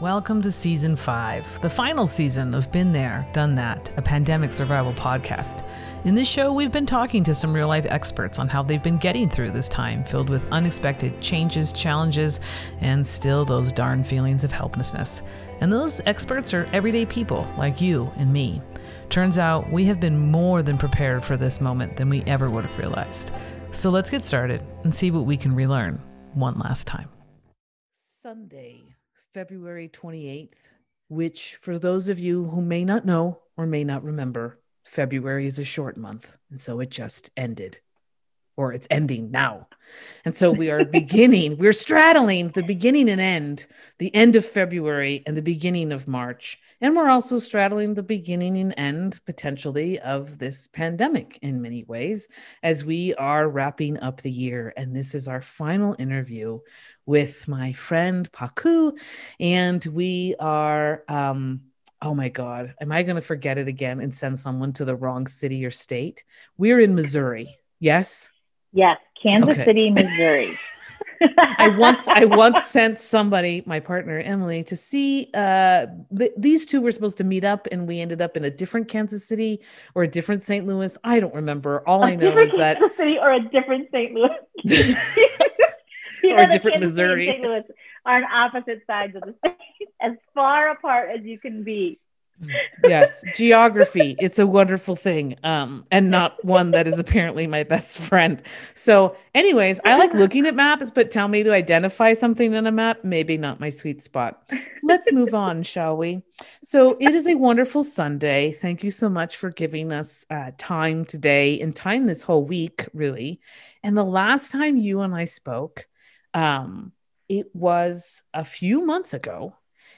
Welcome to season five, the final season of Been There, Done That, a pandemic survival podcast. In this show, we've been talking to some real life experts on how they've been getting through this time filled with unexpected changes, challenges, and still those darn feelings of helplessness. And those experts are everyday people like you and me. Turns out we have been more than prepared for this moment than we ever would have realized. So let's get started and see what we can relearn one last time. Sunday. February 28th, which, for those of you who may not know or may not remember, February is a short month. And so it just ended, or it's ending now. And so we are beginning, we're straddling the beginning and end, the end of February and the beginning of March. And we're also straddling the beginning and end potentially of this pandemic in many ways as we are wrapping up the year. And this is our final interview with my friend Paku, and we are. Um, oh my God, am I going to forget it again and send someone to the wrong city or state? We're in Missouri. Yes. Yes, Kansas okay. City, Missouri. I once I once sent somebody, my partner Emily, to see uh th- these two were supposed to meet up and we ended up in a different Kansas City or a different St. Louis. I don't remember. All a I know is that Kansas City or a different St. Louis. or different Missouri. St. Louis are on opposite sides of the state, as far apart as you can be. Yes, geography. It's a wonderful thing. Um, and not one that is apparently my best friend. So, anyways, I like looking at maps, but tell me to identify something in a map, maybe not my sweet spot. Let's move on, shall we? So, it is a wonderful Sunday. Thank you so much for giving us uh, time today and time this whole week, really. And the last time you and I spoke, um, it was a few months ago.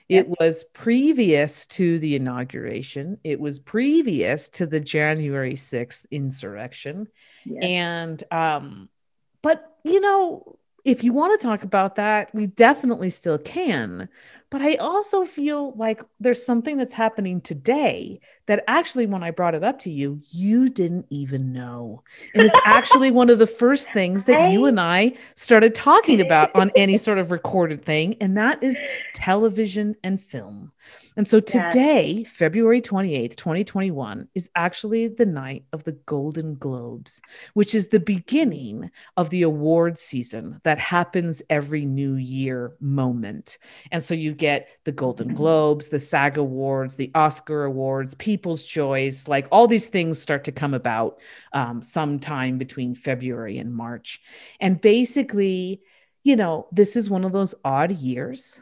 It was previous to the inauguration. It was previous to the January 6th insurrection. Yes. And, um, but, you know, if you want to talk about that, we definitely still can. But I also feel like there's something that's happening today that actually, when I brought it up to you, you didn't even know. And it's actually one of the first things that you and I started talking about on any sort of recorded thing. And that is television and film. And so today, yeah. February 28th, 2021, is actually the night of the Golden Globes, which is the beginning of the award season that happens every new year moment. And so you get the Golden. Globes, the SAG Awards, the Oscar Awards, People's Choice, like all these things start to come about um, sometime between February and March. And basically, you know, this is one of those odd years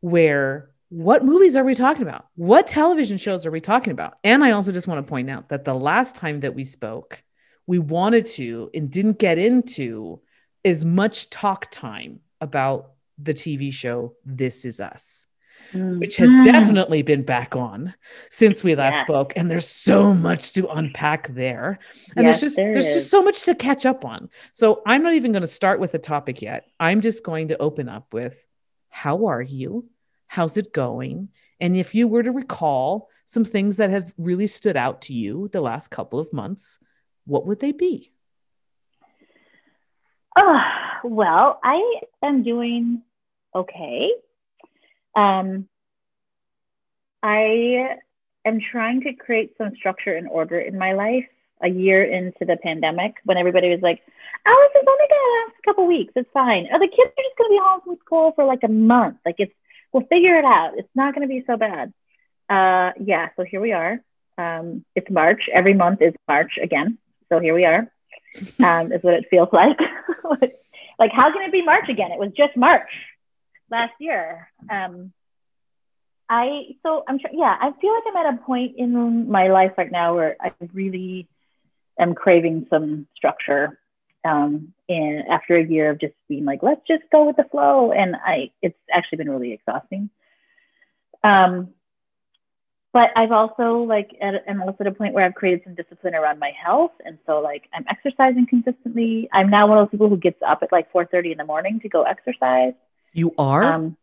where what movies are we talking about? What television shows are we talking about? And I also just want to point out that the last time that we spoke, we wanted to and didn't get into as much talk time about the TV show This Is Us, mm-hmm. which has definitely been back on since we last yeah. spoke. And there's so much to unpack there. And yes, there's just there there's is. just so much to catch up on. So I'm not even going to start with a topic yet. I'm just going to open up with how are you? How's it going? And if you were to recall some things that have really stood out to you the last couple of months, what would they be? Uh, well, I am doing okay. Um, I am trying to create some structure and order in my life a year into the pandemic when everybody was like, Alice is only gonna last a couple weeks. It's fine. Or the kids are just gonna be home from school for like a month. Like it's we'll figure it out. It's not going to be so bad. Uh, yeah, so here we are. Um, it's March. Every month is March again. So here we are. Um, is what it feels like. like, how can it be March again? It was just March last year. Um, I so I'm sure. Yeah, I feel like I'm at a point in my life right now where I really am craving some structure um, and after a year of just being like, let's just go with the flow. And I, it's actually been really exhausting. Um, but I've also like, at, I'm also at a point where I've created some discipline around my health. And so like, I'm exercising consistently. I'm now one of those people who gets up at like 4.30 in the morning to go exercise. You are? Um,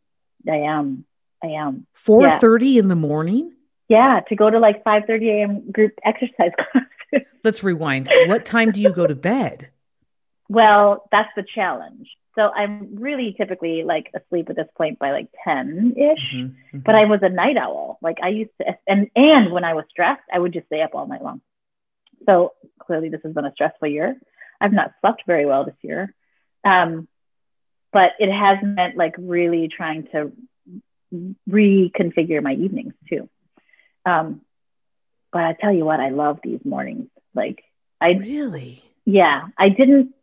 I am. I am. 4.30 yeah. in the morning? Yeah, to go to like 5.30 a.m. group exercise classes. Let's rewind. What time do you go to bed? Well, that's the challenge. So I'm really typically like asleep at this point by like 10 ish. Mhm, mhm. But I was a night owl. Like I used to, and and when I was stressed, I would just stay up all night long. So clearly, this has been a stressful year. I've not slept very well this year, um, but it has meant like really trying to reconfigure my evenings too. Um, but I tell you what, I love these mornings. Like I, really? yeah, I didn't.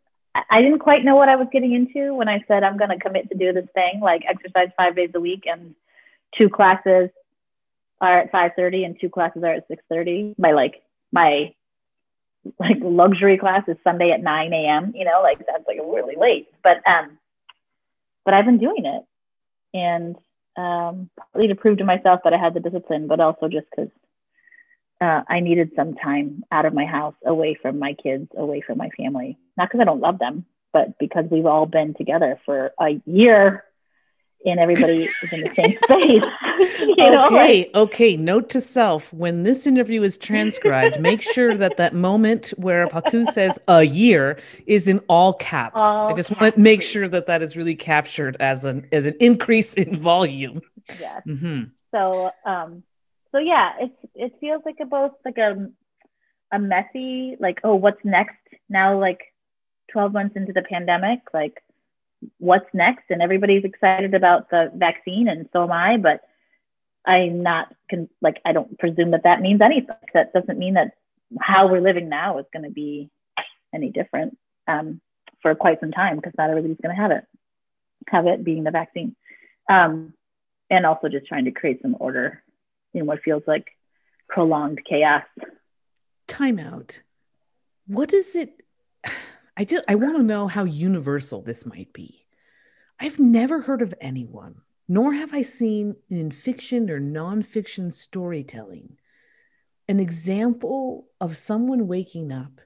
I- didn't quite know what I was getting into when I said I'm going to commit to do this thing, like exercise five days a week and two classes are at 5:30 and two classes are at 6:30. My like my like luxury class is Sunday at 9 a.m. You know, like that's like really late. But um, but I've been doing it, and um, partly to prove to myself that I had the discipline, but also just because uh, I needed some time out of my house, away from my kids, away from my family. Not because I don't love them, but because we've all been together for a year and everybody is in the same space. you know, okay, like- okay. Note to self: when this interview is transcribed, make sure that that moment where Paku says "a year" is in all caps. I All just want to make sure that that is really captured as an as an increase in volume. yes. hmm So um, so yeah, it's it feels like a both like a a messy like oh what's next now like 12 months into the pandemic like what's next and everybody's excited about the vaccine and so am I but I'm not con- like I don't presume that that means anything that doesn't mean that how we're living now is going to be any different um, for quite some time because not everybody's going to have it have it being the vaccine um, and also just trying to create some order in what feels like prolonged chaos. Timeout. What is it? I just I want to know how universal this might be. I've never heard of anyone, nor have I seen in fiction or nonfiction storytelling an example of someone waking up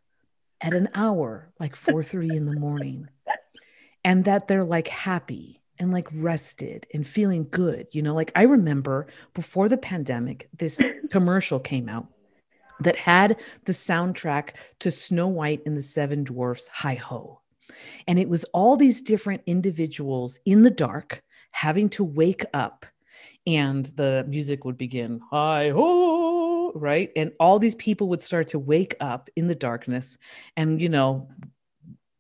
at an hour like 4:30 in the morning and that they're like happy and like rested and feeling good. You know, like I remember before the pandemic, this commercial came out that had the soundtrack to Snow White and the Seven Dwarfs Hi Ho. And it was all these different individuals in the dark having to wake up, and the music would begin Hi Ho, right? And all these people would start to wake up in the darkness and, you know,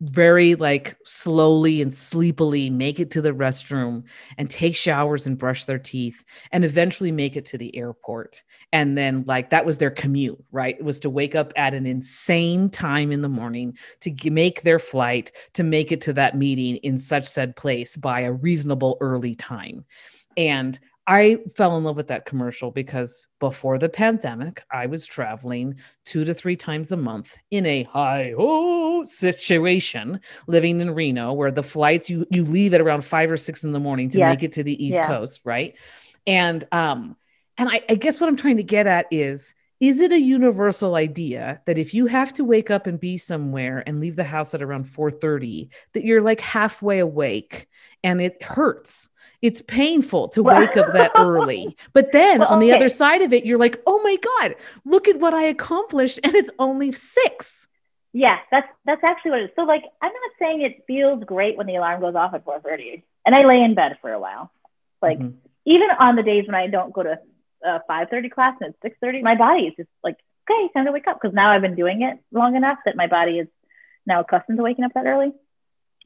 very like slowly and sleepily make it to the restroom and take showers and brush their teeth and eventually make it to the airport. And then like that was their commute right? It was to wake up at an insane time in the morning to g- make their flight to make it to that meeting in such said place by a reasonable early time. And I fell in love with that commercial because before the pandemic, I was traveling two to three times a month in a high oh situation, living in Reno, where the flights you you leave at around five or six in the morning to Yes. make it to the East Yeah. Coast, right? And um, and I, I guess what I'm trying to get at is is it a universal idea that if you have to wake up and be somewhere and leave the house at around 4:30 that you're like halfway awake and it hurts it's painful to wake up that early but then Well, on the okay. other side of it you're like oh my god look at what i accomplished and it's only 6 Yeah, that's that's actually what it is. So like I'm not saying it feels great when the alarm goes off at 4:30 and I lay in bed for a while. Like Mhm. even on the days when I don't go to a 5:30 class and it's 6:30, my body is just like, okay, time to wake up because now I've been doing it long enough that my body is now accustomed to waking up that early.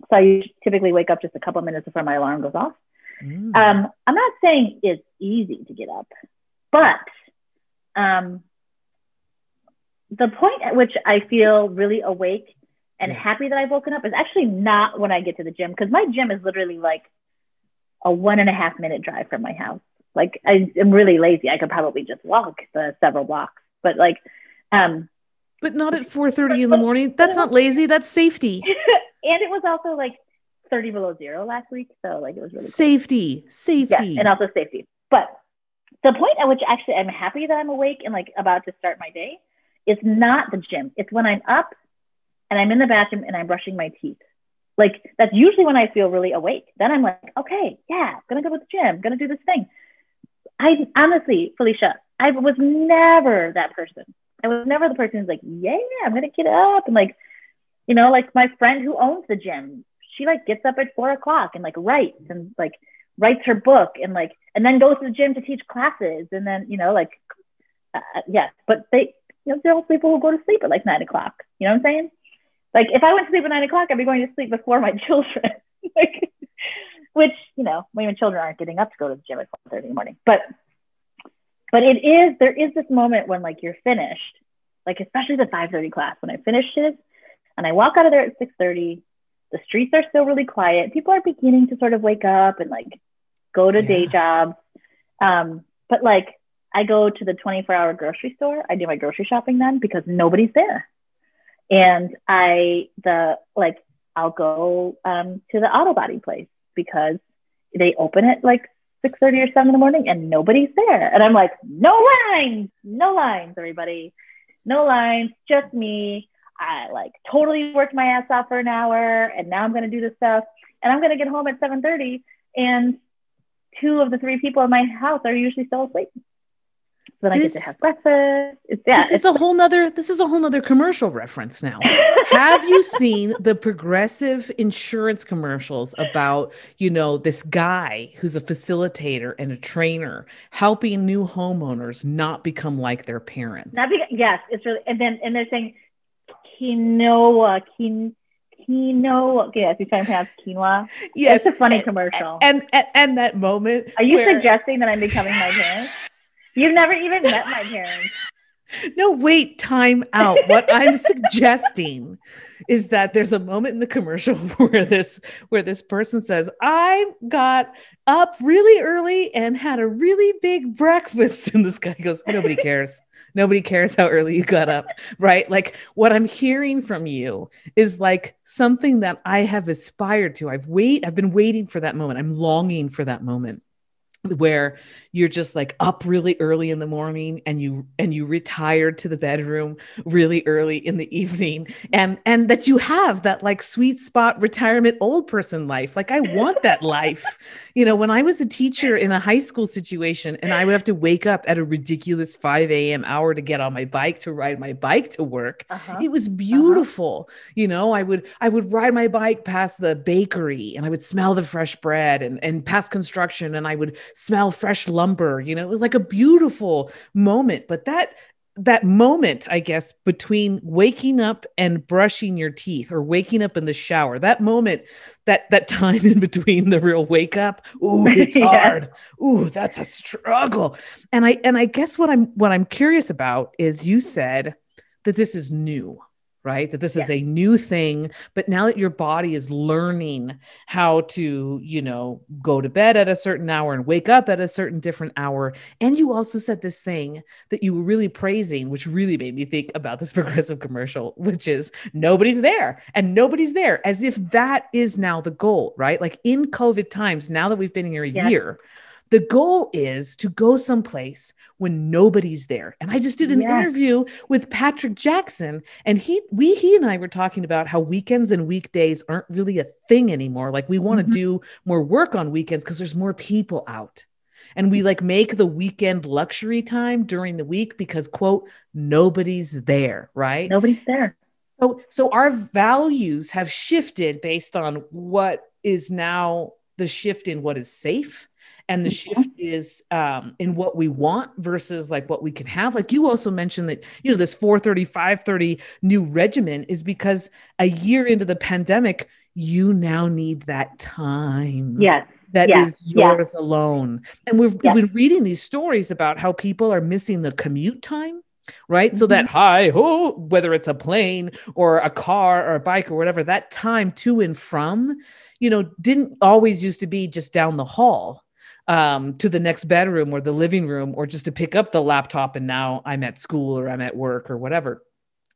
So I typically wake up just a couple minutes before my alarm goes off. Mm. Um, I'm not saying it's easy to get up, but um, the point at which I feel really awake and Yeah. happy that I've woken up is actually not when I get to the gym because my gym is literally like a one and a half minute drive from my house. Like I am really lazy. I could probably just walk the several blocks, but like, um, but not at 4:30 in the morning that's not lazy that's safety and it was also like 30 below zero last week, so like it was really cool. safety safety and also safety. But the point at which actually I'm happy that I'm awake and like about to start my day is not the gym. It's when I'm up and I'm in the bathroom and I'm brushing my teeth. Like that's usually when I feel really awake. Then I'm like, okay, yeah, I'm gonna go to the gym, gonna do this thing. I honestly, Felicia, I was never that person. I was never the person who's like, yeah, I'm gonna get up and like, you know, like my friend who owns the gym, she like gets up at four o'clock and like writes and like writes her book and like and then goes to the gym to teach classes and then you know like uh, uh yes but they you know there are people who go to sleep at like nine o'clock. You know what i'm saying? Like if i went to sleep at nine o'clock i'd be going to sleep before my children. Like which you know when children aren't getting up to go to the gym at 4 30 in the morning but but it is there is this moment when like you're finished like especially the 5:30 class when i finished it and i walk out of there at 6:30 the streets are still really quiet. People are beginning to sort of wake up and like go to yeah. day jobs. Um, but like I go to the 24 hour grocery store. I do my grocery shopping then because nobody's there. And I, the like, I'll go um, to the auto body place because they open it like 6 30 or 7 in the morning and nobody's there. And I'm like, no lines, no lines, everybody. No lines, just me. I like totally worked my ass off for an hour and now I'm going to do this stuff and I'm going to get home at 7:30 and two of the three people in my house are usually still asleep. Then this, I get to have breakfast. It's, yeah, this is a whole nother this is a whole nother commercial reference now. have you seen the progressive insurance commercials about, you know, this guy who's a facilitator and a trainer helping new homeowners not become like their parents? Not yes, it's really and then and they're saying quinoa, quin, quinoa. Yes, you're trying to pronounce quinoa. Yes, it's a funny and, commercial. And, and and that moment. Are you where... suggesting that I'm becoming my parents? You've never even met my parents. No, wait, time out. What I'm suggesting is that there's a moment in the commercial where this where this person says, "I got up really early and had a really big breakfast," and this guy goes, "Nobody cares." Nobody cares how early you got up, right? Like what I'm hearing from you is like something that I have aspired to. I've wait I've been waiting for that moment. I'm longing for that moment where you're just like up really early in the morning and you and you retire to the bedroom really early in the evening and and that you have that like sweet spot retirement old person life like i want that life you know when i was a teacher in a high school situation and i would have to wake up at a ridiculous 5 a.m hour to get on my bike to ride my bike to work uh-huh. it was uh-huh. beautiful uh-huh. you know i would i would ride my bike past the bakery and i would smell the fresh bread and and past construction and i would smell fresh lumber you know it was like a beautiful moment but that that moment i guess between waking up and brushing your teeth or waking up in the shower that moment that that time in between the real wake up ooh it's yeah. hard. Ooh that's a struggle. And i and i guess what i'm what i'm curious about is you said that this is new right? That this yeah. is a new thing, but now that your body is learning how to, you know, go to bed at a certain hour and wake up at a certain different hour. And you also said this thing that you were really praising, which really made me think about this progressive commercial, which is nobody's there and nobody's there, as if that is now the goal, right? Like in COVID times, now that we've been here a yeah. year, the goal is to go someplace when nobody's there. And I just did an yes. interview with Patrick Jackson and he we he and I were talking about how weekends and weekdays aren't really a thing anymore. Like we want to mm-hmm. do more work on weekends because there's more people out. And we like make the weekend luxury time during the week because quote nobody's there, right? Nobody's there. So so our values have shifted based on what is now the shift in what is safe and the mm-hmm. shift is um, in what we want versus like what we can have like you also mentioned that you know this 430 530 new regimen is because a year into the pandemic you now need that time yes that yes. is yours yes. alone and we've, yes. we've been reading these stories about how people are missing the commute time right mm-hmm. so that hi ho whether it's a plane or a car or a bike or whatever that time to and from you know didn't always used to be just down the hall um, to the next bedroom or the living room or just to pick up the laptop and now I'm at school or I'm at work or whatever.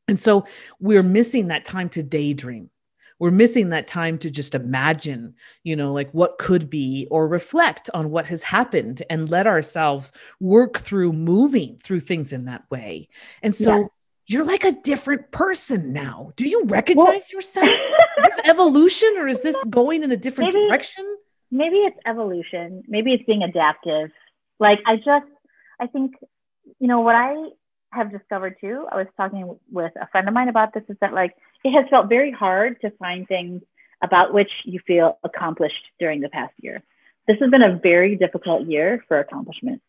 And so we're missing that time to daydream. We're missing that time to just imagine, you know, like what could be or reflect on what has happened and let ourselves work through moving through things in that way. And so yeah. you're like a different person now. Do you recognize well, yourself? is this evolution or is this going in a different maybe, direction? Maybe it's evolution. Maybe it's being adaptive. Like I just, I think, you know, what I have discovered too, I was talking with a friend of mine about this, is that like it has felt very hard to find things about which you feel accomplished during the past year. This has been a very difficult year for accomplishment.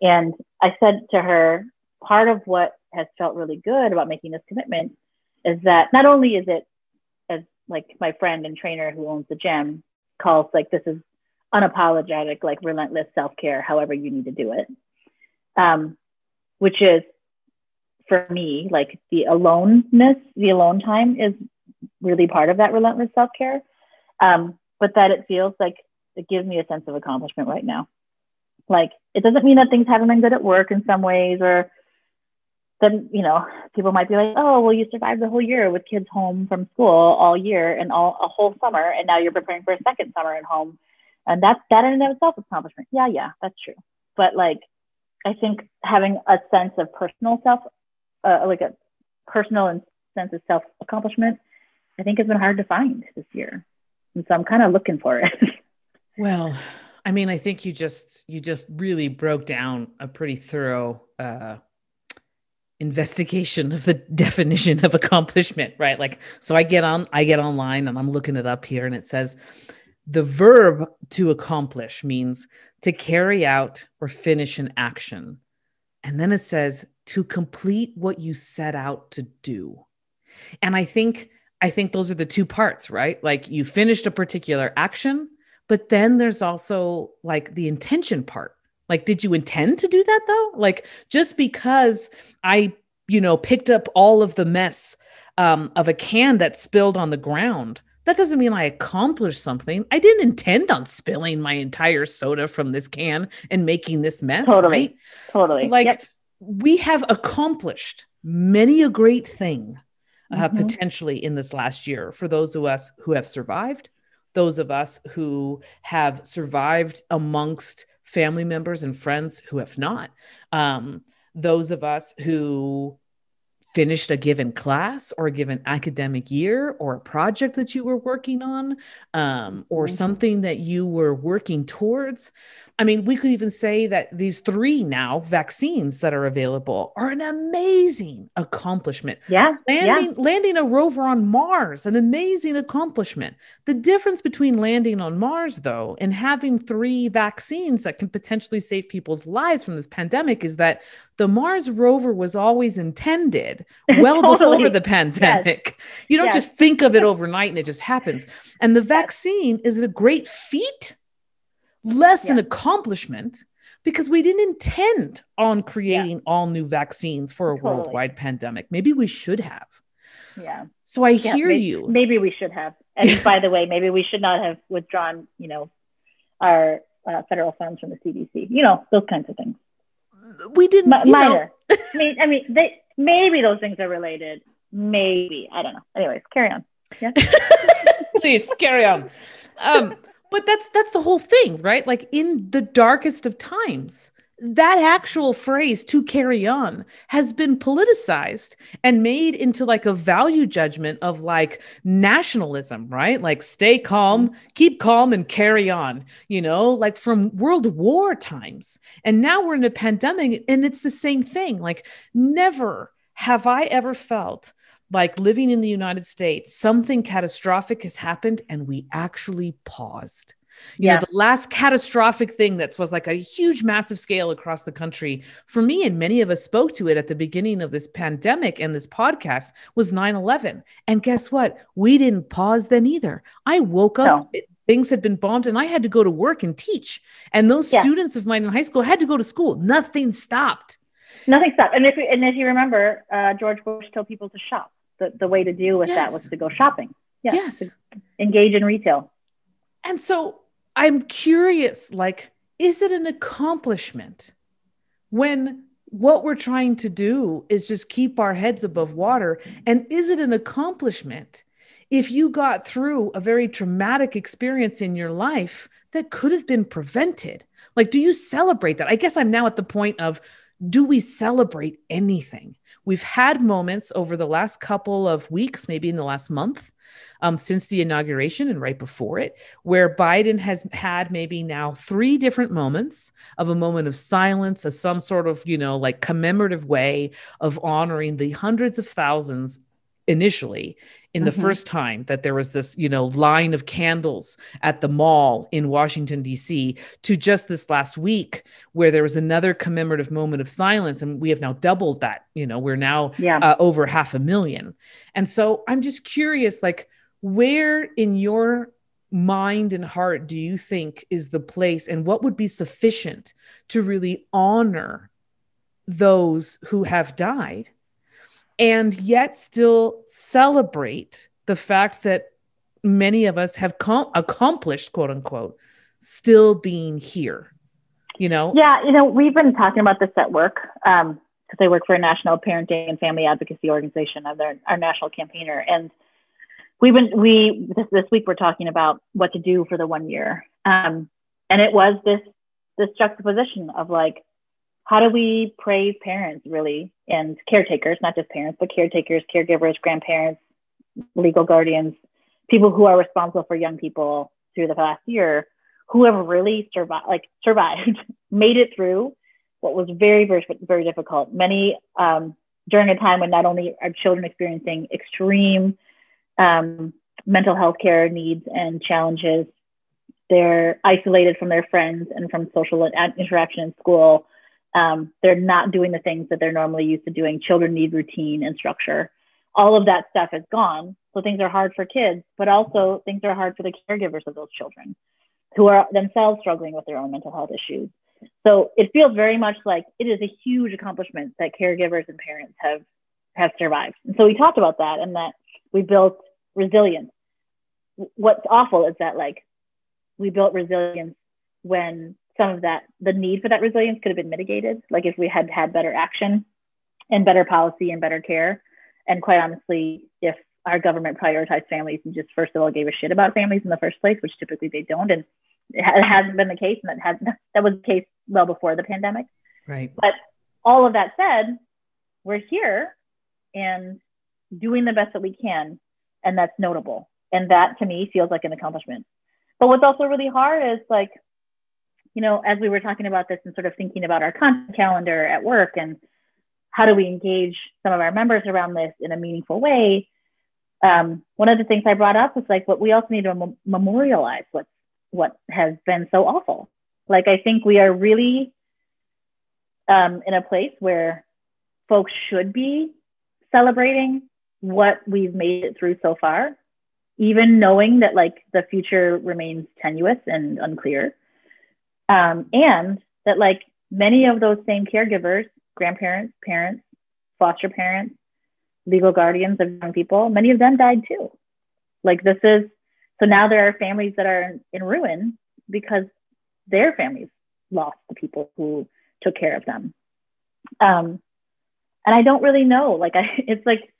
And I said to her, part of what has felt really good about making this commitment is that not only is it as like my friend and trainer who owns the gym calls like this is unapologetic, like relentless self-care, however you need to do it. Um, which is for me, like the aloneness, the alone time is really part of that relentless self-care. Um, but that it feels like it gives me a sense of accomplishment right now. Like it doesn't mean that things haven't been good at work in some ways or then you know people might be like oh well you survived the whole year with kids home from school all year and all a whole summer and now you're preparing for a second summer at home. And that's that in and of itself accomplishment. Yeah yeah that's true. But like i think having a sense of personal self uh, like a personal sense of self accomplishment i think has been hard to find this year. And so i'm kind of looking for it. Well i mean i think you just you just really broke down a pretty thorough uh investigation of the definition of accomplishment right? Like so i get on i get online and i'm looking it up here and it says the verb to accomplish means to carry out or finish an action. And then it says to complete what you set out to do. And i think i think those are the two parts right? Like you finished a particular action but then there's also like the intention part like, did you intend to do that though? Like, just because I, you know, picked up all of the mess um, of a can that spilled on the ground, that doesn't mean I accomplished something. I didn't intend on spilling my entire soda from this can and making this mess. Totally. Right? Totally. So, like, yep. we have accomplished many a great thing uh, mm-hmm. potentially in this last year for those of us who have survived, those of us who have survived amongst family members and friends who have not. Um, those of us who finished a given class or a given academic year or a project that you were working on um, or mm-hmm. something that you were working towards I mean, we could even say that these three now vaccines that are available are an amazing accomplishment. Yeah. Landing, yeah. landing a rover on Mars, an amazing accomplishment. The difference between landing on Mars, though, and having three vaccines that can potentially save people's lives from this pandemic is that the Mars rover was always intended well totally. before the pandemic. Yes. You don't yes. just think of it overnight and it just happens. And the vaccine yes. is a great feat less an accomplishment because we didn't intend on creating all new vaccines for a totally. worldwide pandemic. Maybe we should have. Yeah. So I yeah, hear maybe, you. Maybe we should have. And by the way, maybe we should not have withdrawn, you know, our uh, federal funds from the CDC. You know, those kinds of things. We didn't. M- minor. I mean, I mean, they maybe those things are related. Maybe I don't know. Anyways, carry on. Yeah. Please carry on. Um, but that's that's the whole thing right like in the darkest of times that actual phrase to carry on has been politicized and made into like a value judgment of like nationalism right? Like stay calm mm-hmm. keep calm and carry on you know? Like from world war times. And now we're in a pandemic and it's the same thing. Like never have i ever felt like living in the United States, something catastrophic has happened and we actually paused. You yeah. know, the last catastrophic thing that was like a huge, massive scale across the country for me, and many of us spoke to it at the beginning of this pandemic and this podcast was 9 11. And guess what? We didn't pause then either. I woke up. No. Things had been bombed, and I had to go to work and teach. And those yeah. students of mine in high school had to go to school. Nothing stopped. Nothing stopped. And if and if you remember, uh, George Bush told people to shop the, the way to deal with yes. that was to go shopping. Yeah, yes. Engage in retail. And so I'm curious, like, is it an accomplishment when what we're trying to do is just keep our heads above water? And is it an accomplishment if you got through a very traumatic experience in your life that could have been prevented? Like, do you celebrate that? I guess I'm now at the point of do we celebrate anything? We've had moments over the last couple of weeks, maybe in the last month, um, since the inauguration and right before it, where Biden has had maybe now three different moments of a moment of silence, of some sort of, you know, like commemorative way of honoring the hundreds of thousands initially in the mm-hmm. first time that there was this you know line of candles at the mall in Washington D.C. to just this last week where there was another commemorative moment of silence and we have now doubled that you know we're now yeah. uh, over half a million and so I'm just curious like where in your mind and heart do you think is the place and what would be sufficient to really honor those who have died and yet still celebrate the fact that many of us have com- accomplished quote unquote still being here you know? Yeah you know we've been talking about this at work um because i work for a national parenting and family advocacy organization. I'm their, our national campaigner. And we've been we this, this week we're talking about what to do for the one year um and it was this this juxtaposition of like how do we praise parents really and caretakers, not just parents, but caretakers, caregivers, grandparents, legal guardians, people who are responsible for young people through the past year who have really survived, like survived, made it through what was very, very, very difficult. Many um, during a time when not only are children experiencing extreme um, mental health care needs and challenges, they're isolated from their friends and from social interaction in school um, they're not doing the things that they're normally used to doing. Children need routine and structure. All of that stuff is gone. So things are hard for kids, but also things are hard for the caregivers of those children who are themselves struggling with their own mental health issues. So it feels very much like it is a huge accomplishment that caregivers and parents have have survived. And so we talked about that and that we built resilience. What's awful is that like we built resilience when some of that, the need for that resilience could have been mitigated. Like if we had had better action and better policy and better care. And quite honestly, if our government prioritized families and just first of all gave a shit about families in the first place, which typically they don't, and it hasn't been the case, and that had that was the case well before the pandemic. Right. But all of that said, we're here and doing the best that we can, and that's notable. And that to me feels like an accomplishment. But what's also really hard is like you know, as we were talking about this and sort of thinking about our content calendar at work and how do we engage some of our members around this in a meaningful way, um, one of the things I brought up was like what we also need to mem- memorialize what what has been so awful. Like I think we are really um, in a place where folks should be celebrating what we've made it through so far, even knowing that like the future remains tenuous and unclear. Um, and that like many of those same caregivers, grandparents, parents, foster parents, legal guardians of young people, many of them died too. Like this is, so now there are families that are in ruin because their families lost the people who took care of them. Um, and I don't really know, like I, it's like,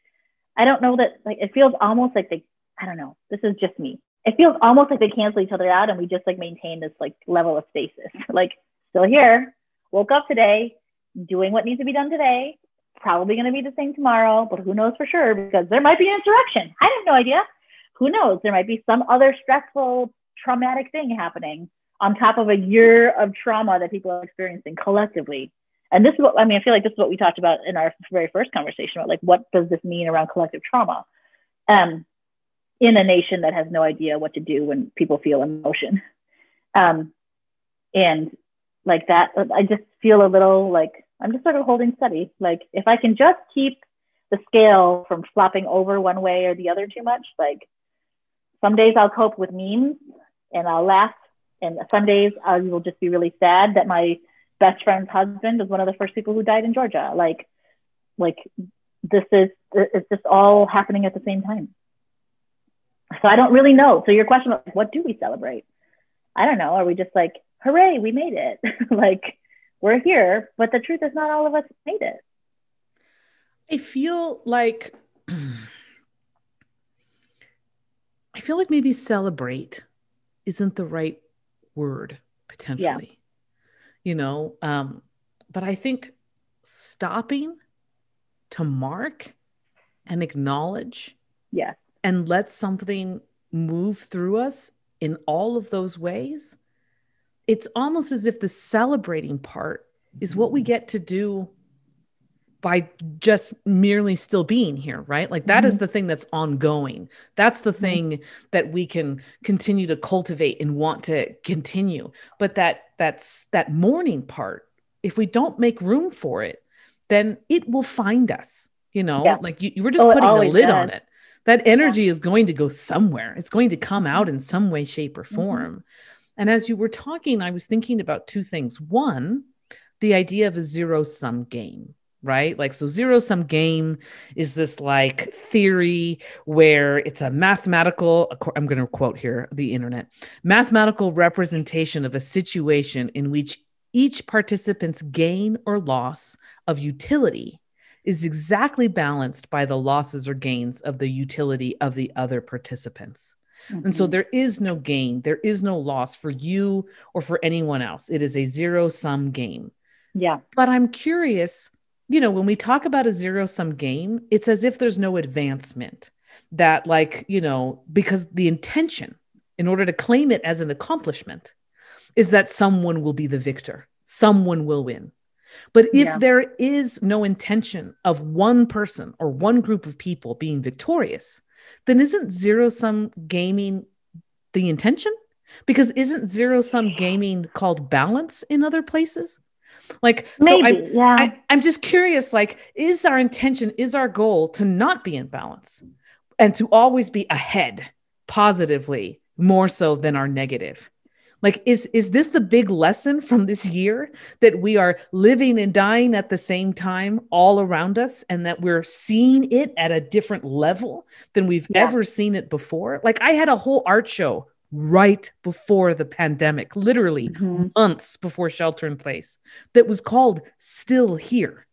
I don't know that, like, it feels almost like they, I don't know, this is just me it feels almost like they cancel each other out and we just like maintain this like level of stasis. like still here, woke up today, doing what needs to be done today, probably going to be the same tomorrow, but who knows for sure because there might be an insurrection. I have no idea. Who knows? There might be some other stressful, traumatic thing happening on top of a year of trauma that people are experiencing collectively. And this is what I mean. I feel like this is what we talked about in our very first conversation about like what does this mean around collective trauma? Um, in a nation that has no idea what to do when people feel emotion. Um, and like that, I just feel a little like I'm just sort of holding steady. Like if I can just keep the scale from flopping over one way or the other too much, like some days I'll cope with memes and I'll laugh. And some days I will just be really sad that my best friend's husband was one of the first people who died in Georgia. Like, like this is, it's just all happening at the same time so I don't really know. So your question, what do we celebrate? I don't know. Are we just like, hooray, we made it? like we're here, but the truth is not all of us made it. I feel like I feel like maybe celebrate isn't the right word potentially. Yeah. You know, um, but I think stopping to mark and acknowledge yes and let something move through us in all of those ways, it's almost as if the celebrating part is what we get to do by just merely still being here, right? Like that mm-hmm. is the thing that's ongoing. That's the mm-hmm. thing that we can continue to cultivate and want to continue. But that that's that mourning part, if we don't make room for it, then it will find us. You know, yeah. like you, you were just oh, putting a lid does. on it. That energy yeah. is going to go somewhere. It's going to come out in some way, shape, or mm-hmm. form. Mm-hmm. And as you were talking, I was thinking about two things. One, the idea of a zero sum game right? Like, so zero sum game is this like theory where it's a mathematical, I'm going to quote here the internet mathematical representation of a situation in which each participant's gain or loss of utility is exactly balanced by the losses or gains of the utility of the other participants. Mm-hmm. And so mm-hmm. there is no gain, there is no loss for you or for anyone else. It is a zero sum game. Yeah. But I'm curious you know, when we talk about a zero sum game, it's as if there's no advancement. That, like, you know, because the intention, in order to claim it as an accomplishment, is that someone will be the victor, someone will win. But if yeah. there is no intention of one person or one group of people being victorious, then isn't zero sum gaming the intention? Because isn't zero sum gaming called balance in other places? Like, Maybe, so I, yeah. I, I'm just curious, like, is our intention, is our goal to not be in balance and to always be ahead positively more so than our negative? Like, is, is this the big lesson from this year that we are living and dying at the same time all around us and that we're seeing it at a different level than we've yeah. ever seen it before? Like, I had a whole art show right before the pandemic, literally mm-hmm. months before shelter in place, that was called Still Here.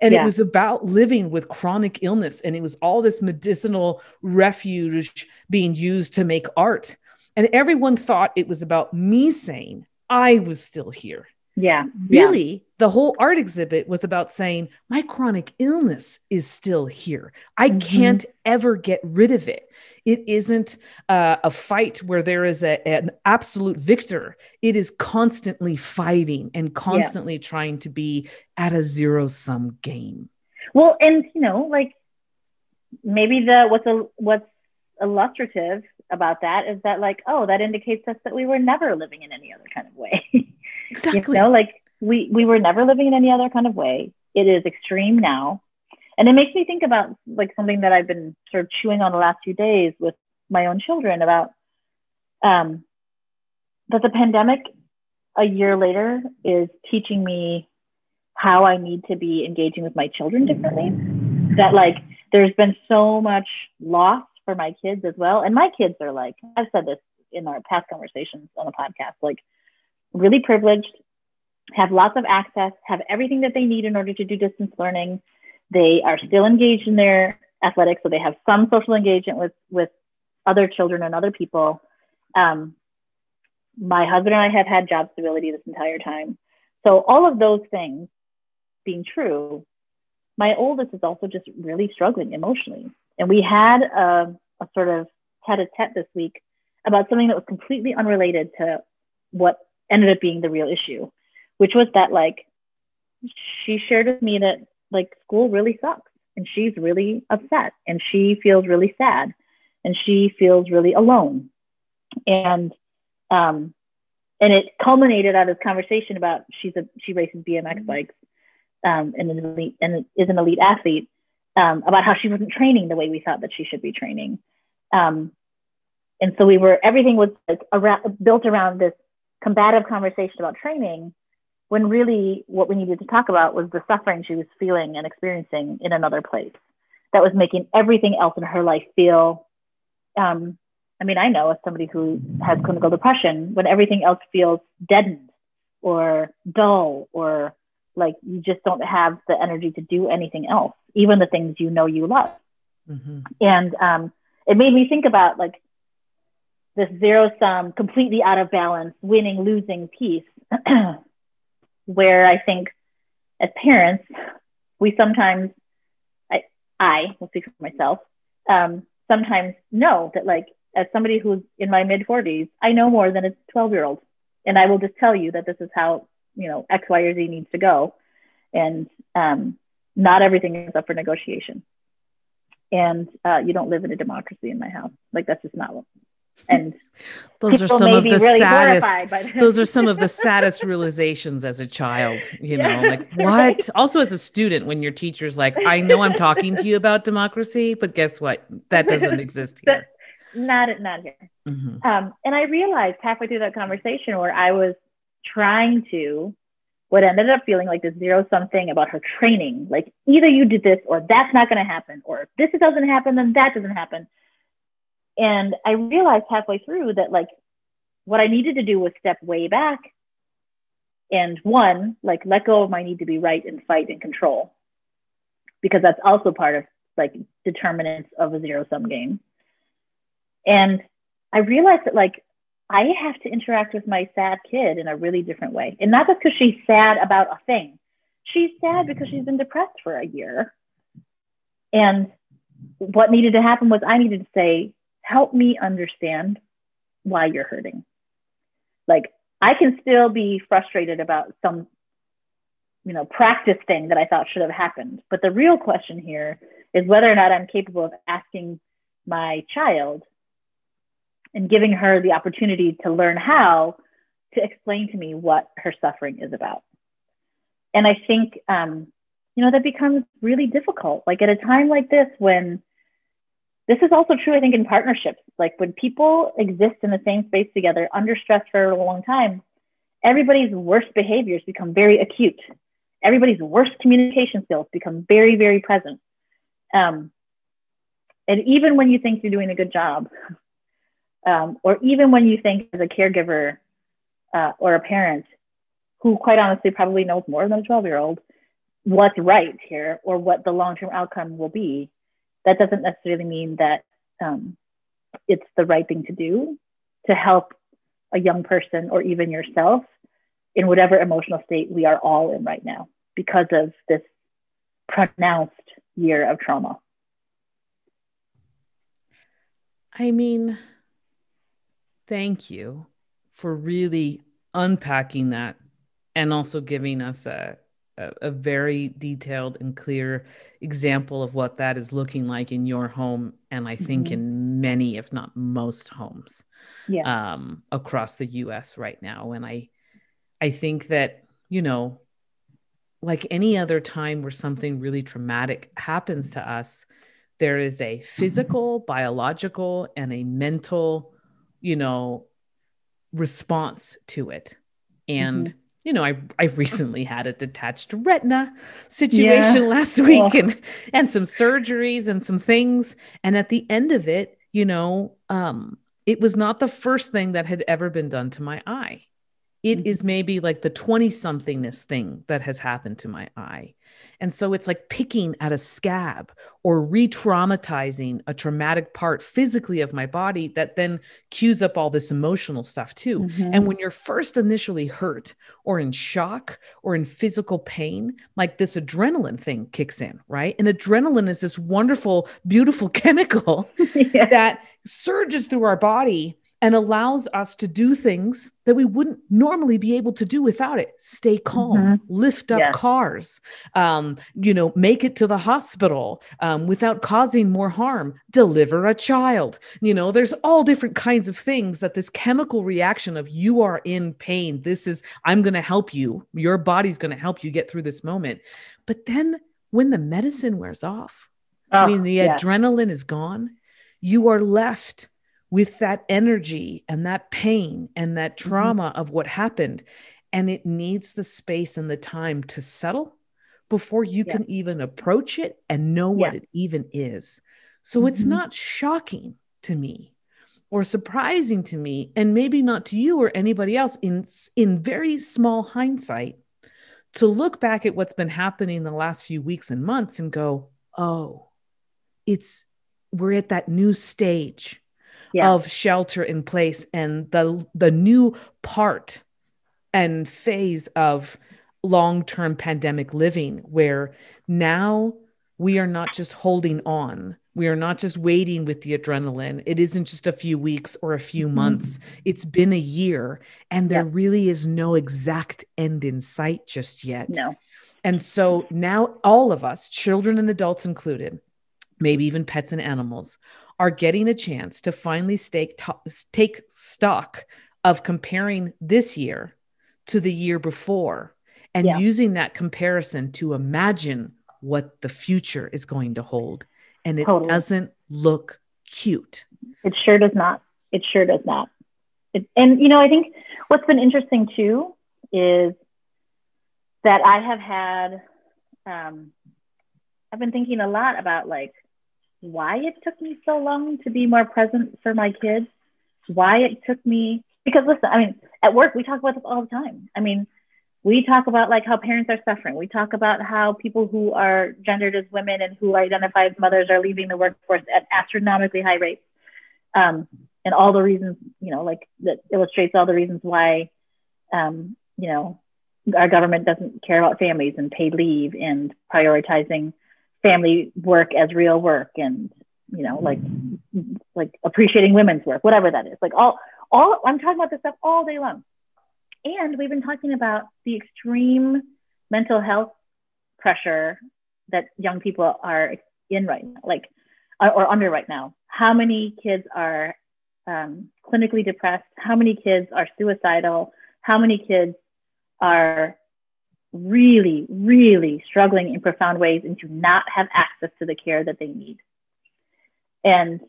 And yeah. it was about living with chronic illness. And it was all this medicinal refuge being used to make art. And everyone thought it was about me saying, I was still here. Yeah. Really, yeah. the whole art exhibit was about saying, my chronic illness is still here. I mm-hmm. can't ever get rid of it. It isn't uh, a fight where there is a, an absolute victor. It is constantly fighting and constantly yeah. trying to be at a zero sum game. Well, and you know, like maybe the what's a what's illustrative about that is that like oh that indicates us that we were never living in any other kind of way exactly you know like we we were never living in any other kind of way it is extreme now and it makes me think about like something that I've been sort of chewing on the last few days with my own children about um, that the pandemic a year later is teaching me how I need to be engaging with my children differently. That like there's been so much loss for my kids as well. And my kids are like, I've said this in our past conversations on the podcast, like really privileged, have lots of access, have everything that they need in order to do distance learning, they are still engaged in their athletics, so they have some social engagement with with other children and other people. Um, my husband and I have had job stability this entire time. So all of those things being true, my oldest is also just really struggling emotionally. And we had a, a sort of tete-a-tete this week about something that was completely unrelated to what ended up being the real issue, which was that like she shared with me that like school really sucks and she's really upset and she feels really sad and she feels really alone and um and it culminated out of this conversation about she's a she races bmx mm-hmm. bikes um and an elite and is an elite athlete um, about how she wasn't training the way we thought that she should be training um and so we were everything was like around, built around this combative conversation about training when really what we needed to talk about was the suffering she was feeling and experiencing in another place that was making everything else in her life feel um, i mean i know as somebody who has clinical depression when everything else feels deadened or dull or like you just don't have the energy to do anything else even the things you know you love mm-hmm. and um, it made me think about like this zero sum completely out of balance winning losing piece where I think as parents, we sometimes, I, I will speak for myself, um, sometimes know that like as somebody who's in my mid 40s, I know more than a 12 year old. And I will just tell you that this is how, you know, X, Y, or Z needs to go. And, um, not everything is up for negotiation. And uh, you don't live in a democracy in my house. Like that's just not and those are some of the really saddest those are some of the saddest realizations as a child you know yeah, like what? Also as a student when your teacher's like i know i'm talking to you about democracy but guess what? That doesn't exist here. not not here. Mm-hmm. um, and i realized halfway through that conversation where i was trying to what ended up feeling like this zero sum thing about her training like either you did this or that's not going to happen or if this doesn't happen then that doesn't happen and I realized halfway through that like what I needed to do was step way back and one, like let go of my need to be right and fight and control, because that's also part of like determinants of a zero sum game. And I realized that like I have to interact with my sad kid in a really different way. And not just because she's sad about a thing. She's sad because she's been depressed for a year. And what needed to happen was I needed to say, help me understand why you're hurting. Like I can still be frustrated about some, you know, practice thing that I thought should have happened. But the real question here is whether or not I'm capable of asking my child and giving her the opportunity to learn how to explain to me what her suffering is about. And I think, um, you know, that becomes really difficult. Like at a time like this when this is also true, I think, in partnerships. Like when people exist in the same space together under stress for a long time, everybody's worst behaviors become very acute. Everybody's worst communication skills become very, very present. Um, and even when you think you're doing a good job, um, or even when you think as a caregiver uh, or a parent who, quite honestly, probably knows more than a 12 year old what's right here or what the long term outcome will be, that doesn't necessarily mean that um, it's the right thing to do to help a young person or even yourself in whatever emotional state we are all in right now because of this pronounced year of trauma. I mean, thank you for really unpacking that and also giving us a a, a very detailed and clear example of what that is looking like in your home and i think mm-hmm. in many if not most homes yeah. um, across the us right now and i i think that you know like any other time where something really traumatic happens to us there is a physical biological and a mental you know response to it and mm-hmm you know, I I recently had a detached retina situation yeah. last week and and some surgeries and some things. And at the end of it, you know, um, it was not the first thing that had ever been done to my eye. It mm-hmm. is maybe like the 20 somethingness thing that has happened to my eye. And so it's like picking at a scab or re traumatizing a traumatic part physically of my body that then cues up all this emotional stuff too. Mm-hmm. And when you're first initially hurt or in shock or in physical pain, like this adrenaline thing kicks in, right? And adrenaline is this wonderful, beautiful chemical yeah. that surges through our body and allows us to do things that we wouldn't normally be able to do without it. Stay calm mm-hmm. lift up cars um, you know make it to the hospital um, without causing more harm. Deliver a child. You know there's all different kinds of things that this chemical reaction of you are in pain. This is i'm going to help you. Your body's going to help you get through this moment. But then when the medicine wears off oh, when the yeah. adrenaline is gone you are left with that energy and that pain and that mm-hmm. trauma mm-hmm. of what happened. And it needs the space and the time to settle before you yeah. can even approach it and know what it even is. So mm-hmm. it's not shocking to me or surprising to me and maybe not to you or anybody else in in very small hindsight to look back at what's been happening the last few weeks and months and go, "Oh, it's we're at that new stage yeah. of shelter in place and the the new part and phase of long-term pandemic living where now we are not just holding on We are not just waiting with the adrenaline. It isn't just a few weeks or a few mm-hmm. months. It's been a year, and there yeah. really is no exact end in sight just yet. No. And so now all of us, children and adults included, maybe even pets and animals, are getting a chance to finally stake, take stock of comparing this year to the year before and yeah. using that comparison to imagine what the future is going to hold. And it totally. doesn't look cute. It sure does not. It sure does not. It, and, you know, I think what's been interesting too is that I have had, um, I've been thinking a lot about like why it took me so long to be more present for my kids, why it took me, because listen, I mean, at work, we talk about this all the time. I mean, we talk about like how parents are suffering. We talk about how people who are gendered as women and who identify as mothers are leaving the workforce at astronomically high rates. Um, and all the reasons, you know, like that illustrates all the reasons why, um, you know, our government doesn't care about families and paid leave and prioritizing family work as real work and you know like like appreciating women's work whatever that is. Like all all i'm talking about this stuff all day long. And we've been talking about the extreme mental health pressure that young people are in right now like or under right now. How many kids are um, clinically depressed? How many kids are suicidal? How many kids are really, really struggling in profound ways and do not have access to the care that they need. And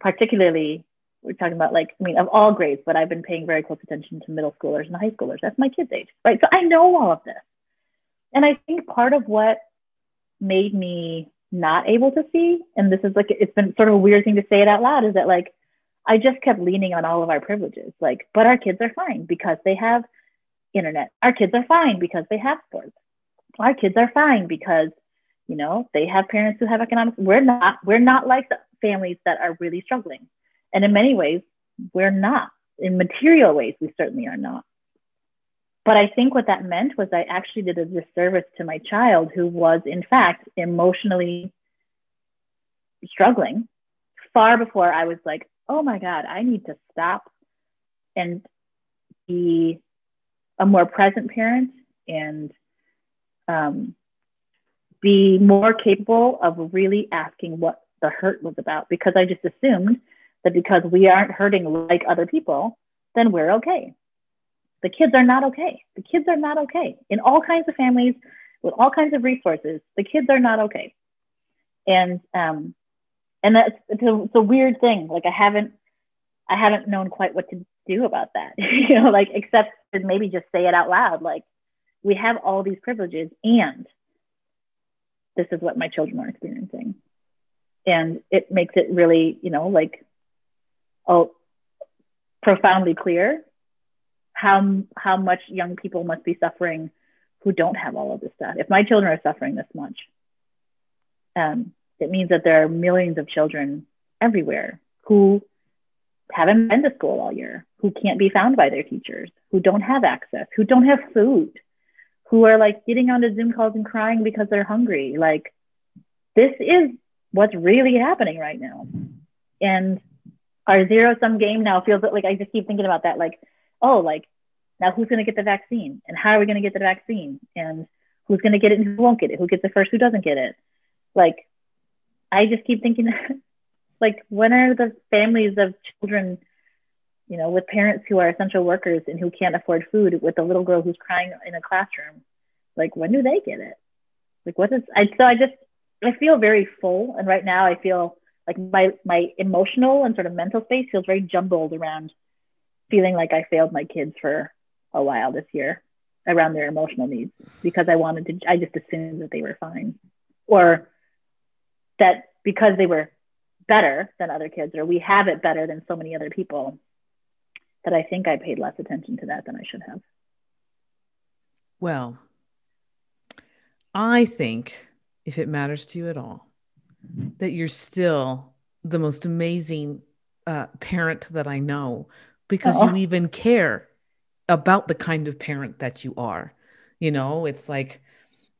particularly, we're talking about like, I mean, of all grades, but I've been paying very close attention to middle schoolers and high schoolers. That's my kids' age, right? So I know all of this. And I think part of what made me not able to see, and this is like, it's been sort of a weird thing to say it out loud, is that like, I just kept leaning on all of our privileges. Like, but our kids are fine because they have internet. Our kids are fine because they have sports. Our kids are fine because, you know, they have parents who have economics. We're not, we're not like the families that are really struggling. And in many ways, we're not. In material ways, we certainly are not. But I think what that meant was I actually did a disservice to my child who was, in fact, emotionally struggling far before I was like, oh my God, I need to stop and be a more present parent and um, be more capable of really asking what the hurt was about because I just assumed that because we aren't hurting like other people, then we're okay. The kids are not okay. The kids are not okay. In all kinds of families with all kinds of resources, the kids are not okay. And um, and that's it's a, it's a weird thing. Like I haven't I haven't known quite what to do about that, you know, like except maybe just say it out loud. Like we have all these privileges and this is what my children are experiencing. And it makes it really, you know, like oh profoundly clear how how much young people must be suffering who don't have all of this stuff. If my children are suffering this much, um, it means that there are millions of children everywhere who haven't been to school all year, who can't be found by their teachers, who don't have access, who don't have food, who are like getting onto Zoom calls and crying because they're hungry. Like, this is what's really happening right now. And our zero sum game now feels like I just keep thinking about that. Like, oh, like, now who's going to get the vaccine? And how are we going to get the vaccine? And who's going to get it and who won't get it? Who gets it first? Who doesn't get it? Like, I just keep thinking like when are the families of children you know with parents who are essential workers and who can't afford food with a little girl who's crying in a classroom like when do they get it? Like what is i so i just i feel very full and right now i feel like my my emotional and sort of mental space feels very jumbled around feeling like i failed my kids for a while this year around their emotional needs because i wanted to i just assumed that they were fine or that because they were better than other kids or we have it better than so many other people that I think I paid less attention to that than I should have. Well, I think if it matters to you at all, that you're still the most amazing uh, parent that I know because you even care about the kind of parent that you are. You know, it's like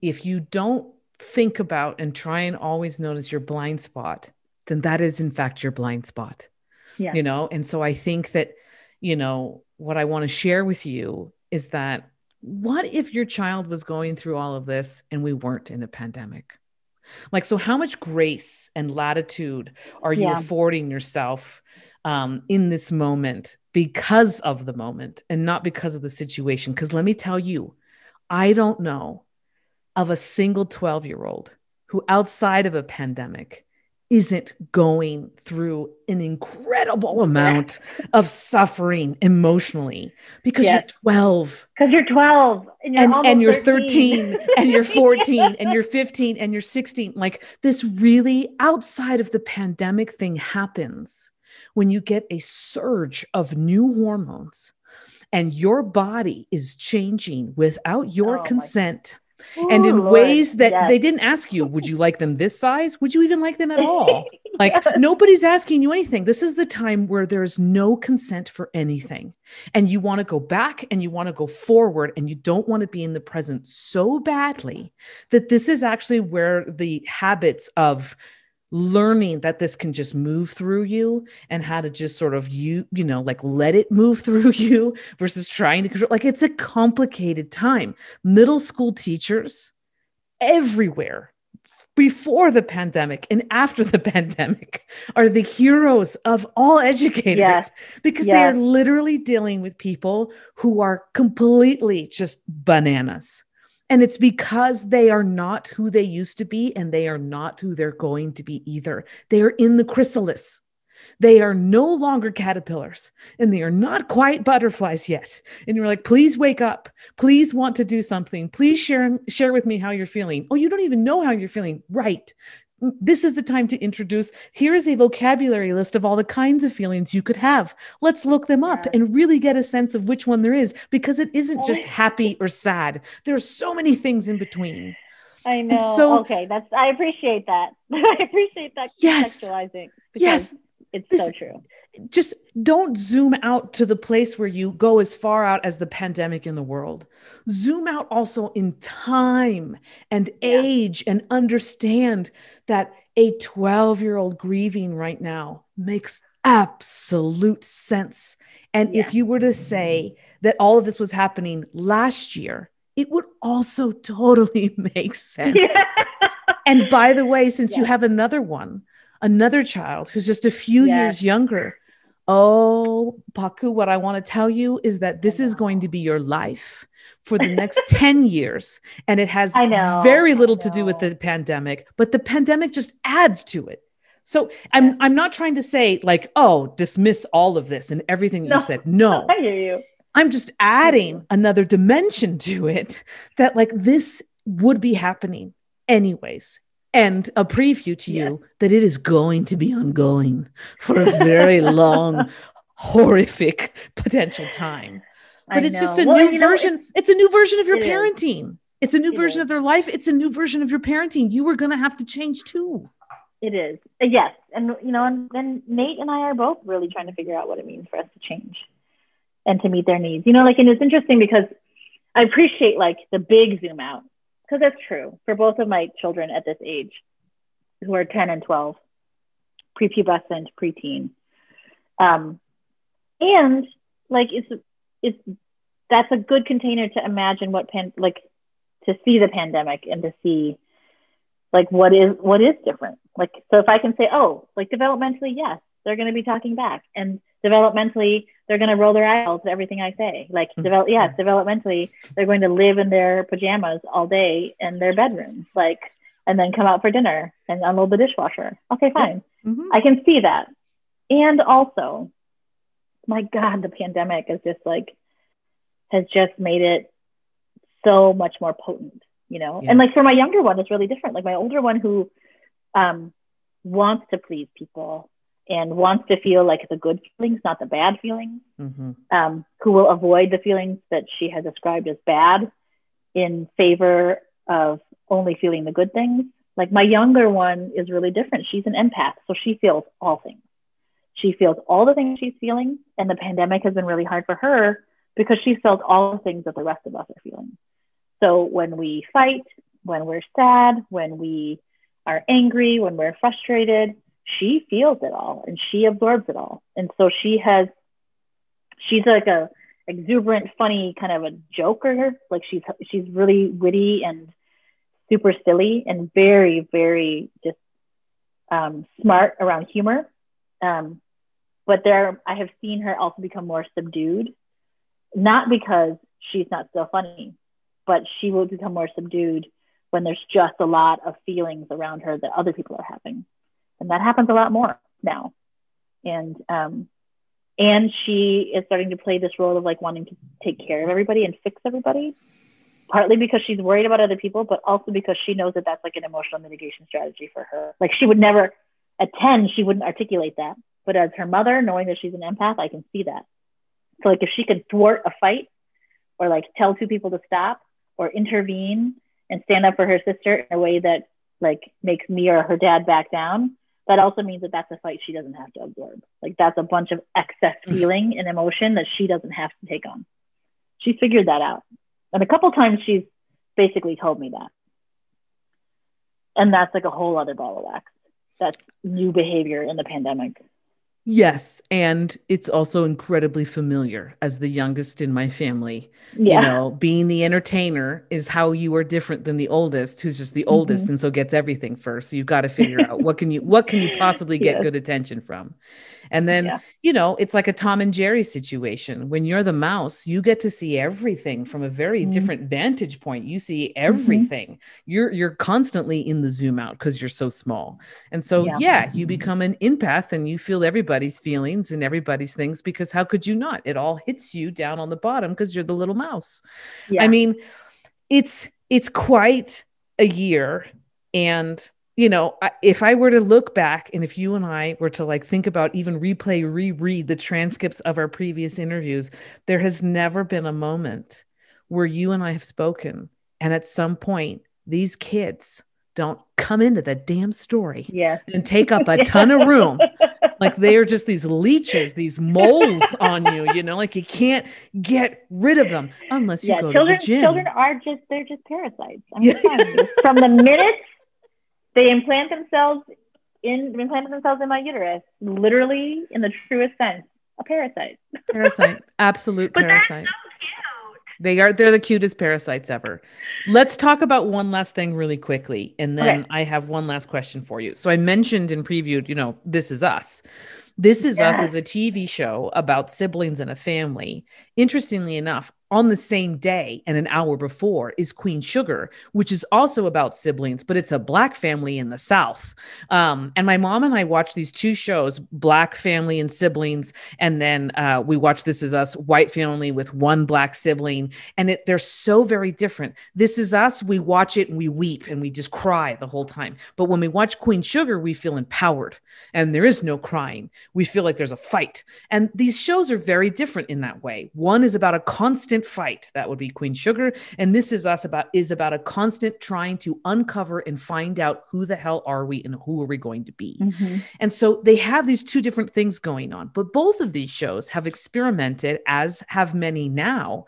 if you don't think about and try and always notice your blind spot, then that is in fact your blind spot. Yeah. You know, and so I think that, you know, what I want to share with you is that what if your child was going through all of this and we weren't in a pandemic? Like, so how much grace and latitude are you Yeah. affording yourself um, in this moment because of the moment and not because of the situation? Because let me tell you, I don't know of a single 12 year old who, outside of a pandemic, isn't going through an incredible amount of suffering emotionally because Yes. you're 12 Because you're 12 and you're, and, and you're 13. 13 and you're 14 and you're 15 and you're 16 like this really outside of the pandemic thing happens when you get a surge of new hormones and your body is changing without your Oh my- consent and in Lord, ways that yes. they didn't ask you would you like them this size? Would you even like them at all? Like nobody's asking you anything. This is the time where there's no consent for anything. And you want to go back and you want to go forward and you don't want to be in the present so badly that this is actually where the habits of learning that this can just move through you and how to just sort of you you know like let it move through you versus trying to control like it's a complicated time middle school teachers everywhere before the pandemic and after the pandemic are the heroes of all educators Yes. because they are literally dealing with people who are completely just bananas. And it's because they are not who they used to be and they are not who they're going to be either. They are in the chrysalis. They are no longer caterpillars and they are not quite butterflies yet. And you're like, please wake up. Please want to do something. Please share, share with me how you're feeling. Oh, you don't even know how you're feeling. Right. This is the time to introduce. Here is a vocabulary list of all the kinds of feelings you could have. Let's look them up Yeah. and really get a sense of which one there is because it isn't just happy or sad. There are so many things in between. I know. so- okay, that's I appreciate that. I appreciate that Yes. contextualizing. Yes. It's This- so true. just don't zoom out to the place where you go as far out as the pandemic in the world. Zoom out also in time and Yeah. age and understand that a 12 year old grieving right now makes absolute sense. And Yeah. if you were to say that all of this was happening last year, it would also totally make sense. And by the way, since you have another one, another child who's just a few Yes. years younger, oh, Paku, what I want to tell you is that this is going to be your life for the next 10 years. And it has I know, very little to do with the pandemic, but the pandemic just adds to it. So I'm I'm not trying to say like, oh, dismiss all of this and everything No. you said. No. I hear you. I'm just adding mm-hmm. another dimension to it that like this would be happening anyways. And a preview to you that it is going to be ongoing for a very long, horrific potential time. I But it's just a. Well, new you know, version. it's a new version of your it is. parenting. It's a new It version is. of their life. It's a new version of your parenting. You were going to have to change too. It is. Uh, Yes. And, you know, and then Nate and I are both really trying to figure out what it means for us to change and to meet their needs. You know, like, and it's interesting because I appreciate like the big zoom out because that's true for both of my children at this age who are 10 and 12, prepubescent, preteen. Um, and like, it's, it's, that's a good container to imagine what pan, like, to see the pandemic and to see like what is what is different like so if i can say oh like developmentally yes they're going to be talking back. And developmentally they're going to roll their eyes to everything i say. Like develop yes developmentally they're going to live in their pajamas all day in their bedrooms like and then come out for dinner and unload the dishwasher. Okay fine. Mhm. i can see that. And also my god the pandemic is just like has just made it so much more potent you know? Yeah. and like for my younger one it's really different. Like my older one who um wants to please people and wants to feel like the good feelings not the bad feelings Mhm. um, who will avoid the feelings that she has described as bad in favor of only feeling the good things. Like my younger one is really different. She's an empath, so she feels all things. She feels all the things she's feeling, and the pandemic has been really hard for her because she felt all the things that the rest of us are feeling. So when we fight, when we're sad, when we are angry, when we're frustrated, she feels it all and she absorbs it all. And so she has, she's like a exuberant, funny kind of a joker. Like she's, she's really witty and super silly and very, very just um, smart around humor. Um, but there, I have seen her also become more subdued, not because she's not still funny, but she will become more subdued when there's just a lot of feelings around her that other people are having and that happens a lot more now. And um and she is starting to play this role of like wanting to take care of everybody and fix everybody partly because she's worried about other people but also because she knows that that's like an emotional mitigation strategy for her. Like she would never at 10 she wouldn't articulate that. But as her mother knowing that she's an empath i can see that. So like if she could thwart a fight or like tell two people to stop or intervene and stand up for her sister in a way that like makes me or her dad back down that also means that that's a fight she doesn't have to absorb. Like that's a bunch of excess mm. feeling and emotion that she doesn't have to take on. She figured that out. And a couple times she's basically told me that. And that's like a whole other ball of wax. That's new behavior in the pandemic. Yes. And it's also incredibly familiar as the youngest in my family. Yeah. You know, being the entertainer is how you are different than the oldest, who's just the mm-hmm. oldest and so gets everything first. So you've got to figure out what can you what can you possibly get yes. good attention from? And then, yeah. you know, it's like a Tom and Jerry situation. When you're the mouse, you get to see everything from a very mm-hmm. different vantage point. You see mm-hmm. everything. Mm-hmm. You're you're constantly in the zoom out because you're so small. And so yeah. yeah, you become an empath and you feel everybody's feelings and everybody's things because how could you not? It all hits you down on the bottom because you're the little mouse. Yeah. I mean, it's it's quite a year and you know, if I were to look back and if you and I were to like think about even replay, reread the transcripts of our previous interviews, there has never been a moment where you and I have spoken. And at some point, these kids don't come into the damn story yeah. and take up a ton of room. like they are just these leeches, these moles on you, you know, like you can't get rid of them unless you yeah, go children, to the gym. Children are just, they're just parasites. Yeah. From the minute they implant themselves in implant themselves in my uterus, literally in the truest sense, a parasite. Parasite, absolute parasite. They are they're the cutest parasites ever. Let's talk about one last thing really quickly and then okay. I have one last question for you. So I mentioned in preview, you know, this is us. This is yeah. us as a TV show about siblings and a family. Interestingly enough, on the same day and an hour before is Queen Sugar, which is also about siblings, but it's a black family in the South. Um, and my mom and I watched these two shows, Black Family and Siblings, and then uh, we watched This Is Us, White Family with one black sibling, and it, they're so very different. This Is Us, we watch it and we weep and we just cry the whole time. But when we watch Queen Sugar, we feel empowered and there is no crying. We feel like there's a fight. And these shows are very different in that way. One is about a constant fight. That would be queen sugar. And this is us about is about a constant trying to uncover and find out who the hell are we and who are we going to be. Mm-hmm. and so they have these two different things going on but both of these shows have experimented as have many now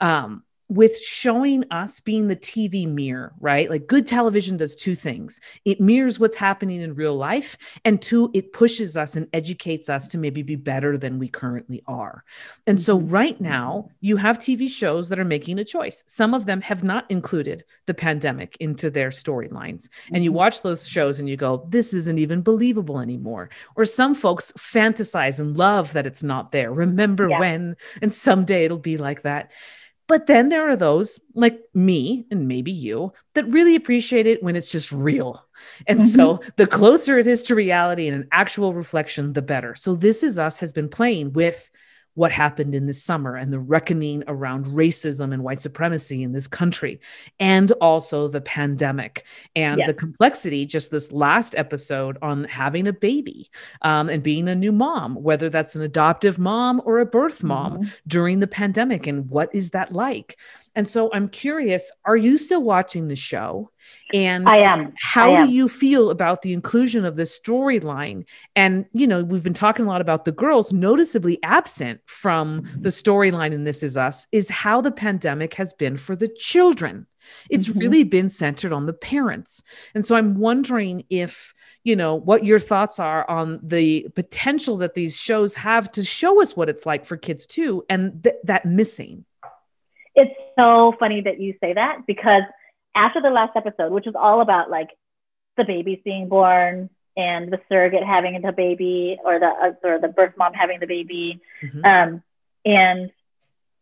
um, with showing us being the TV mirror, right? Like good television does two things it mirrors what's happening in real life, and two, it pushes us and educates us to maybe be better than we currently are. And so, mm-hmm. right now, you have TV shows that are making a choice. Some of them have not included the pandemic into their storylines. And you mm-hmm. watch those shows and you go, this isn't even believable anymore. Or some folks fantasize and love that it's not there. Remember yeah. when? And someday it'll be like that. But then there are those like me and maybe you that really appreciate it when it's just real. And mm-hmm. so the closer it is to reality and an actual reflection, the better. So This Is Us has been playing with what happened in this summer and the reckoning around racism and white supremacy in this country, and also the pandemic and the complexity. Just this last episode on having a baby um, and being a new mom, whether that's an adoptive mom or a birth mom mm-hmm. during the pandemic, and what is that like? And so I'm curious, are you still watching the show? And I am. How I am. do you feel about the inclusion of this storyline? And, you know, we've been talking a lot about the girls, noticeably absent from the storyline in This Is Us is how the pandemic has been for the children. It's Mhm. really been centered on the parents. And so I'm wondering if, you know, what your thoughts are on the potential that these shows have to show us what it's like for kids too, and th- that missing. It's so funny that you say that because after the last episode, which was all about like the babies being born and the surrogate having the baby or the uh, or the birth mom having the baby, Mhm. um, and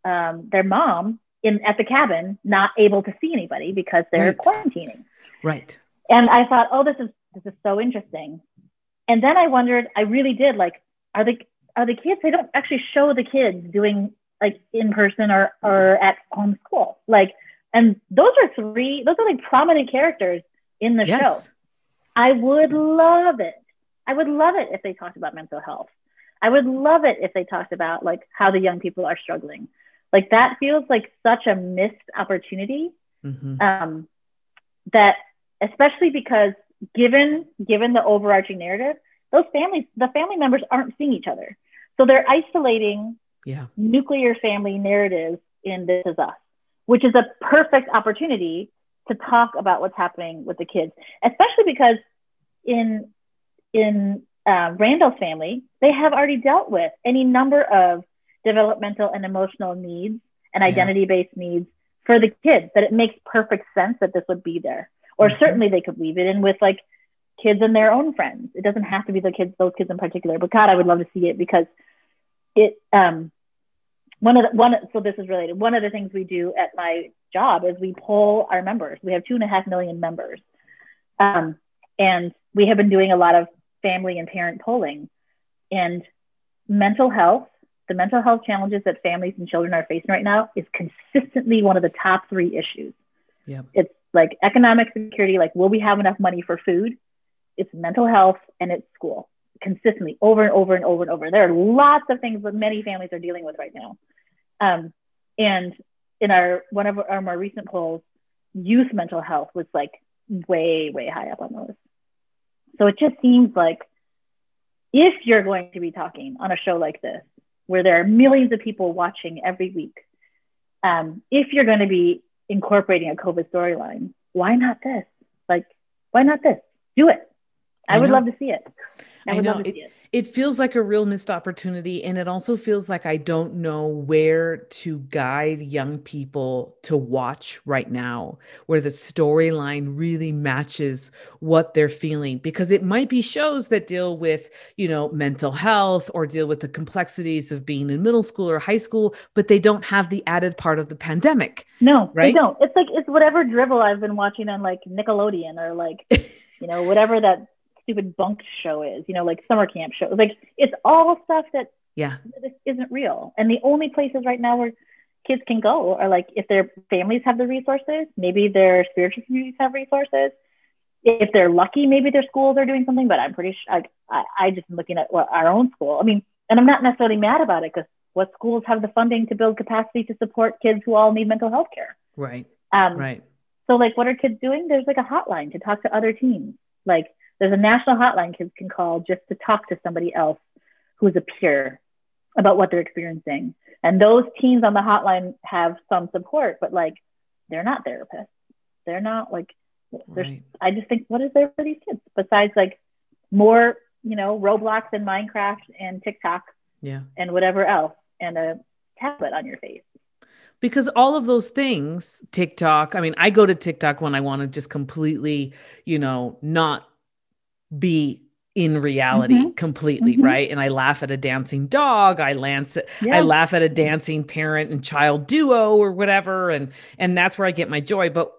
um, their mom in at the cabin not able to see anybody because they're Right. quarantining. Right. And I thought, oh, this is this is so interesting. And then I wondered, I really did like, are the are the kids? They don't actually show the kids doing like in person or or at home school. Like, and those are three. Those are like prominent characters in the show. I would love it. I would love it if they talked about mental health. I would love it if they talked about like how the young people are struggling. Like that feels like such a missed opportunity Mhm. um, that especially because given given the overarching narrative, those families, the family members aren't seeing each other. So they're isolating Yeah. nuclear family narratives in This Is Us, which is a perfect opportunity to talk about what's happening with the kids, especially because in in uh, Randall's family, they have already dealt with any number of developmental and emotional needs and Yeah. identity based needs for the kids. That it makes perfect sense that this would be there, or Mhm. certainly they could weave it in with like kids and their own friends. It doesn't have to be the kids, those kids in particular. But God, I would love to see it because it um one of the one so this is related. One of the things we do at my job is we poll our members. We have two and a half million members. Um, and we have been doing a lot of family and parent polling. And mental health the mental health challenges that families and children are facing right now is consistently one of the top three issues. Yep. it's like economic security like will we have enough money for food? It's mental health and it's school consistently over and over and over and over. There are lots of things that many families are dealing with right now. Um, and in our one of our more recent polls, youth mental health was like way, way high up on those. So it just seems like if you're going to be talking on a show like this, where there are millions of people watching every week, um, if you're going to be incorporating a COVID storyline, why not this? Like, why not this? Do it. I, I would know. love to see it. I I know. see it. it feels like a real missed opportunity and it also feels like i don't know where to guide young people to watch right now where the storyline really matches what they're feeling because it might be shows that deal with you know mental health or deal with the complexities of being in middle school or high school but they don't have the added part of the pandemic No, Right? they don't. It's like it's whatever drivel I've been watching on like Nickelodeon or like you know whatever that stupid bunk show is. You know, like summer camp shows. Like it's all stuff that yeah this isn't real. And the only places right now where kids can go are like if their families have the resources, maybe their spiritual communities have resources. If they're lucky, maybe their schools are doing something. But I'm pretty sure like, I I just am looking at what our own school. I mean, and I'm not necessarily mad about it because what schools have the funding to build capacity to support kids who all need mental health care. right Um, right so like what are kids doing? There's like a hotline to talk to other teens. Like there's a national hotline kids can call just to talk to somebody else who's a peer about what they're experiencing. And those teens on the hotline have some support, but like they're not therapists. They're not like there's right I just think what is there for these kids besides like more, you know, Roblox and Minecraft and TikTok yeah and whatever else and a tablet on your face. because all of those things tiktok i mean i go to tiktok when i want to just completely you know not be in reality Mhm. completely Mhm. right and i laugh at a dancing dog i lance Yeah. i laugh at a dancing parent and child duo or whatever and and that's where i get my joy but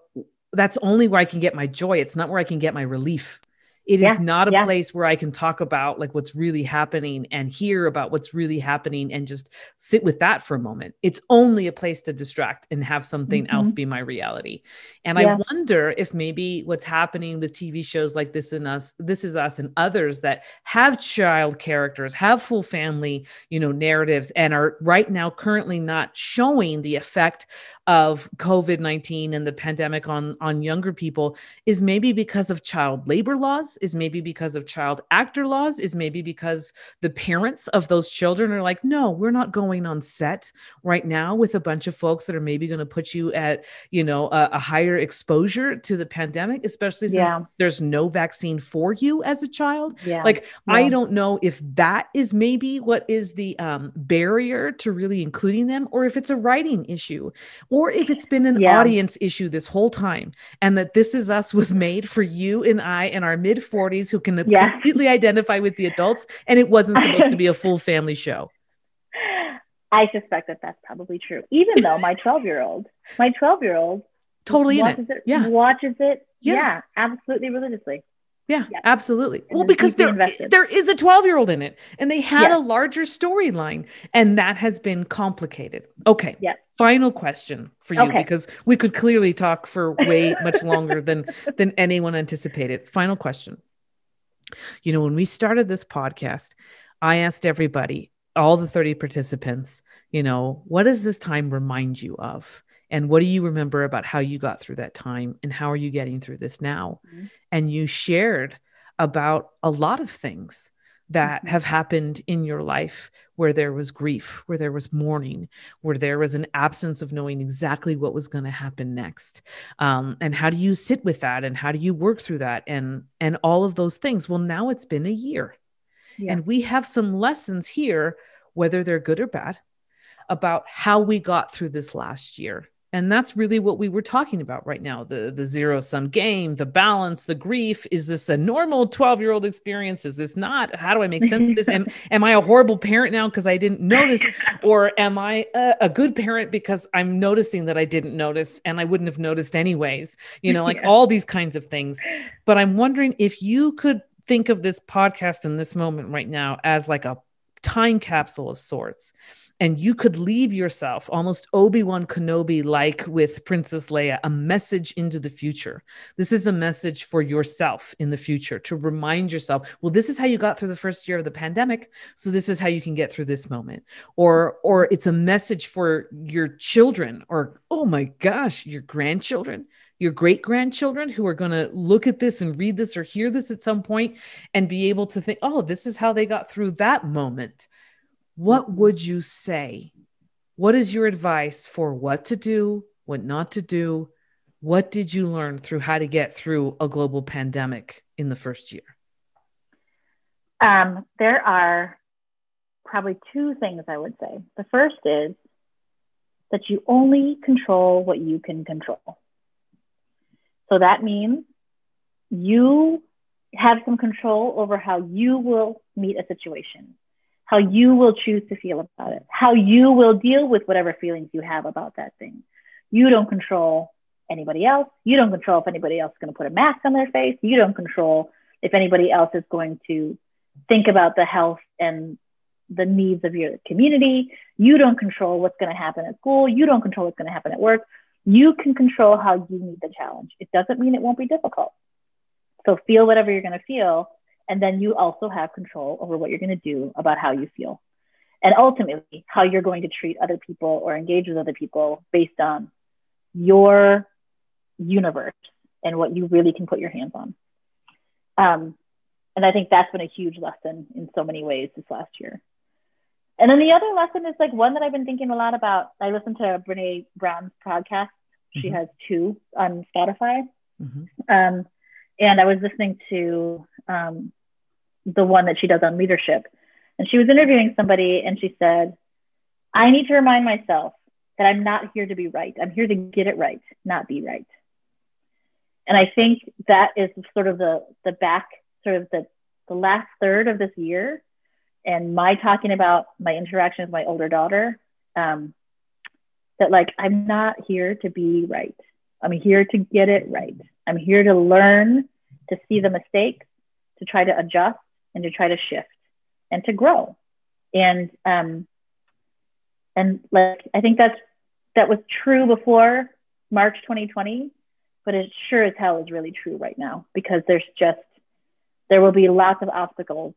that's only where i can get my joy it's not where i can get my relief It is Yeah, not a yeah. place where i can talk about like what's really happening and hear about what's really happening and just sit with that for a moment it's only a place to distract and have something else mm-hmm. be my reality and Yeah. i wonder if maybe what's happening with tv shows like this and us this is us and others that have child characters have full family you know narratives and are right now currently not showing the effect of COVID-19 and the pandemic on on younger people is maybe because of child labor laws, is maybe because of child actor laws, is maybe because the parents of those children are like, "No, we're not going on set right now with a bunch of folks that are maybe going to put you at, you know, a, a, higher exposure to the pandemic, especially since yeah. there's no vaccine for you as a child." Yeah. Like yeah. I don't know if that is maybe what is the um, barrier to really including them or if it's a writing issue or if it's been an yeah. audience issue this whole time and that this is us was made for you and I in our mid 40s who can yes. completely identify with the adults and it wasn't supposed to be a full family show. I suspect that that's probably true. Even though my 12 year old, my 12 year old totally watches it. it. Yeah. Watches it. Yeah. yeah. Absolutely religiously. Yeah, yeah, absolutely. And well, because there there is a 12 year old in it and they had a larger storyline and that has been complicated. Okay. Yeah. Final question for you okay. because we could clearly talk for way much longer than than anyone anticipated. Final question. You know, when we started this podcast, I asked everybody, all the 30 participants, you know, what does this time remind you of? and what do you remember about how you got through that time and how are you getting through this now mm-hmm. And you shared about a lot of things that mm-hmm. have happened in your life where there was grief where there was mourning where there was an absence of knowing exactly what was going to happen next. Um, and how do you sit with that? And how do you work through that? And and all of those things. Well now it's been a year. Yeah. and we have some lessons here whether they're good or bad about how we got through this last year and that's really what we were talking about right now the the zero sum game the balance the grief. Is this a normal 12 year old experience? Is this not? How do i make sense of this? Am, am i a horrible parent now because i didn't notice? Or am i a, a, good parent because i'm noticing that i didn't notice and i wouldn't have noticed anyways? You know like yeah. all these kinds of things. But i'm wondering if you could think of this podcast in this moment right now as like a time capsule of sorts and you could leave yourself almost Obi-Wan Kenobi like with Princess Leia a message into the future. This is a message for yourself in the future to remind yourself, well this is how you got through the first year of the pandemic, so this is how you can get through this moment. Or or it's a message for your children or oh my gosh, your grandchildren your great grandchildren who are going to look at this and read this or hear this at some point and be able to think, oh, this is how they got through that moment what would you say? What is your advice for what to do, what not to do? What did you learn through how to get through a global pandemic in the first year? Um, there are probably two things I would say. The first is that you only control what you can control. So that means you have some control over how you will meet a situation how you will choose to feel about it, how you will deal with whatever feelings you have about that thing. You don't control anybody else. You don't control if anybody else is going to put a mask on their face. You don't control if anybody else is going to think about the health and the needs of your community. You don't control what's going to happen at school. You don't control what's going to happen at work. You can control how you meet the challenge. It doesn't mean it won't be difficult. So feel whatever you're going to feel and then you also have control over what you're going to do about how you feel. And ultimately, how you're going to treat other people or engage with other people based on your universe and what you really can put your hands on. Um, and I think that's been a huge lesson in so many ways this last year. And then the other lesson is like one that I've been thinking a lot about. I listened to Brene Brown's podcast. She mm-hmm. has two on Spotify. Mm-hmm. Um, and I was listening to um, the one that she does on leadership. And she was interviewing somebody and she said, I need to remind myself that I'm not here to be right. I'm here to get it right, not be right. And I think that is sort of the, the back, sort of the, the last third of this year. And my talking about my interaction with my older daughter, um, that like, I'm not here to be right. I'm here to get it right. I'm here to learn to see the mistakes, to try to adjust, and to try to shift and to grow. And um, and like I think that's that was true before March 2020, but it sure as hell is really true right now because there's just there will be lots of obstacles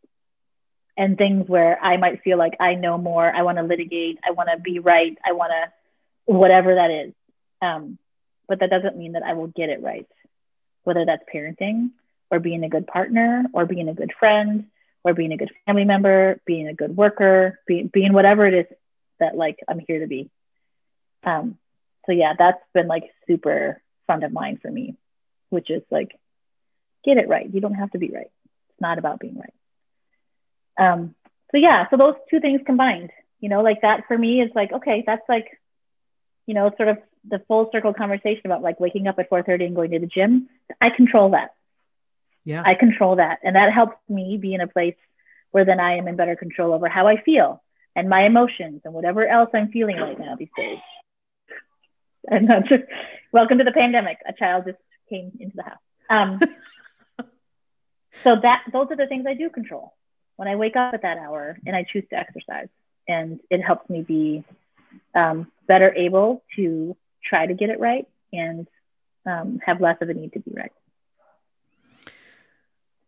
and things where I might feel like I know more, I want to litigate, I want to be right, I want to whatever that is. Um, but that doesn't mean that I will get it right, whether that's parenting or being a good partner or being a good friend or being a good family member, being a good worker, being, being whatever it is that like I'm here to be. Um, so yeah, that's been like super front of mind for me, which is like, get it right. You don't have to be right. It's not about being right. Um, so yeah, so those two things combined, you know, like that for me is like, okay, that's like, you know, sort of the full circle conversation about like waking up at 4:30 and going to the gym. I control that. Yeah. I control that. And that helps me be in a place where then I am in better control over how I feel and my emotions and whatever else I'm feeling right now these days. And that's just welcome to the pandemic. A child just came into the house. Um, so that those are the things I do control. When I wake up at that hour and I choose to exercise, and it helps me be um, better able to try to get it right and um, have less of a need to be right.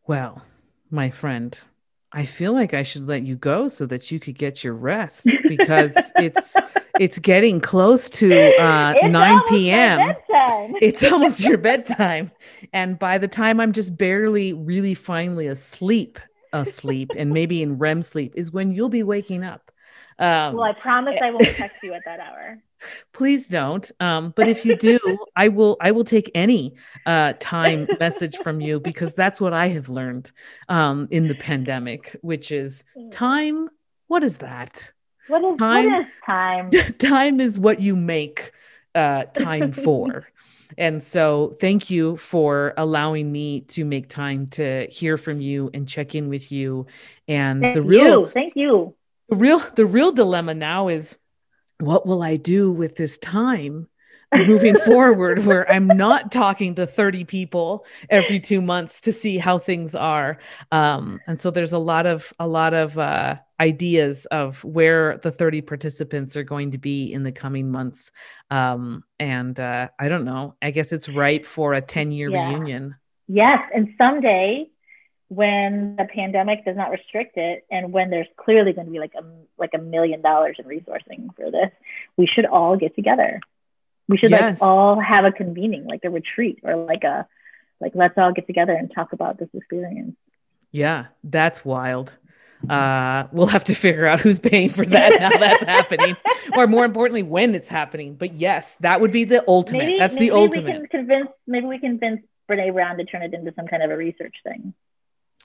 Well, my friend, I feel like I should let you go so that you could get your rest because it's it's getting close to uh, 9 p.m. It's almost your bedtime. And by the time I'm just barely really finally asleep, asleep and maybe in REM sleep is when you'll be waking up. Um, well, I promise I won't text you at that hour. Please don't. Um, but if you do, I will. I will take any uh, time message from you because that's what I have learned um, in the pandemic, which is mm. time. What is that? What is time? What is time? time is what you make uh, time for. And so, thank you for allowing me to make time to hear from you and check in with you. And thank the real, you. thank you the real the real dilemma now is what will I do with this time moving forward where I'm not talking to 30 people every two months to see how things are. Um, and so there's a lot of a lot of uh, ideas of where the 30 participants are going to be in the coming months. Um, and uh, I don't know. I guess it's ripe for a 10 year yeah. reunion. Yes, and someday when the pandemic does not restrict it and when there's clearly going to be like a like a million dollars in resourcing for this we should all get together. We should yes. like all have a convening like a retreat or like a like let's all get together and talk about this experience. Yeah that's wild. Uh we'll have to figure out who's paying for that now that's happening or more importantly when it's happening. But yes that would be the ultimate. Maybe, that's maybe the ultimate we can convince maybe we can convince Brene Brown to turn it into some kind of a research thing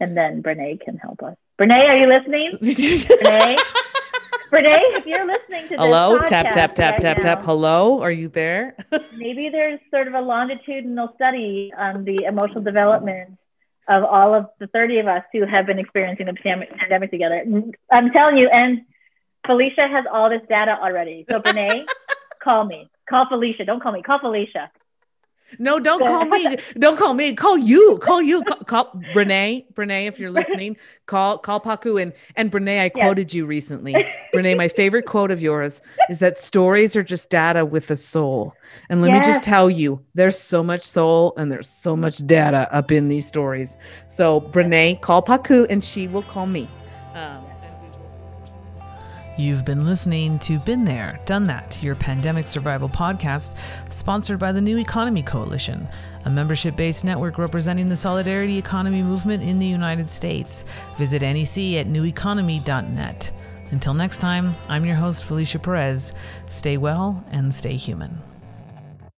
and then Brene can help us. Brene, are you listening? Brene? Brene, if you're listening to Hello, tap, tap, tap, right tap, now, tap. Hello, are you there? maybe there's sort of a longitudinal study on the emotional development of all of the 30 of us who have been experiencing the pandemic together. I'm telling you, and Felicia has all this data already. So Brene, call me. Call Felicia. Don't call me. Call Felicia. No, don't call me. Don't call me. Call you. Call you. Call, call Brene. Brene, if you're listening, call call Paku and and Brene. I quoted yes. you recently. Brene, my favorite quote of yours is that stories are just data with a soul. And let yes. me just tell you, there's so much soul and there's so much data up in these stories. So Brene, call Paku and she will call me. Um, You've been listening to Been There, Done That, your pandemic survival podcast, sponsored by the New Economy Coalition, a membership based network representing the solidarity economy movement in the United States. Visit NEC at neweconomy.net. Until next time, I'm your host, Felicia Perez. Stay well and stay human.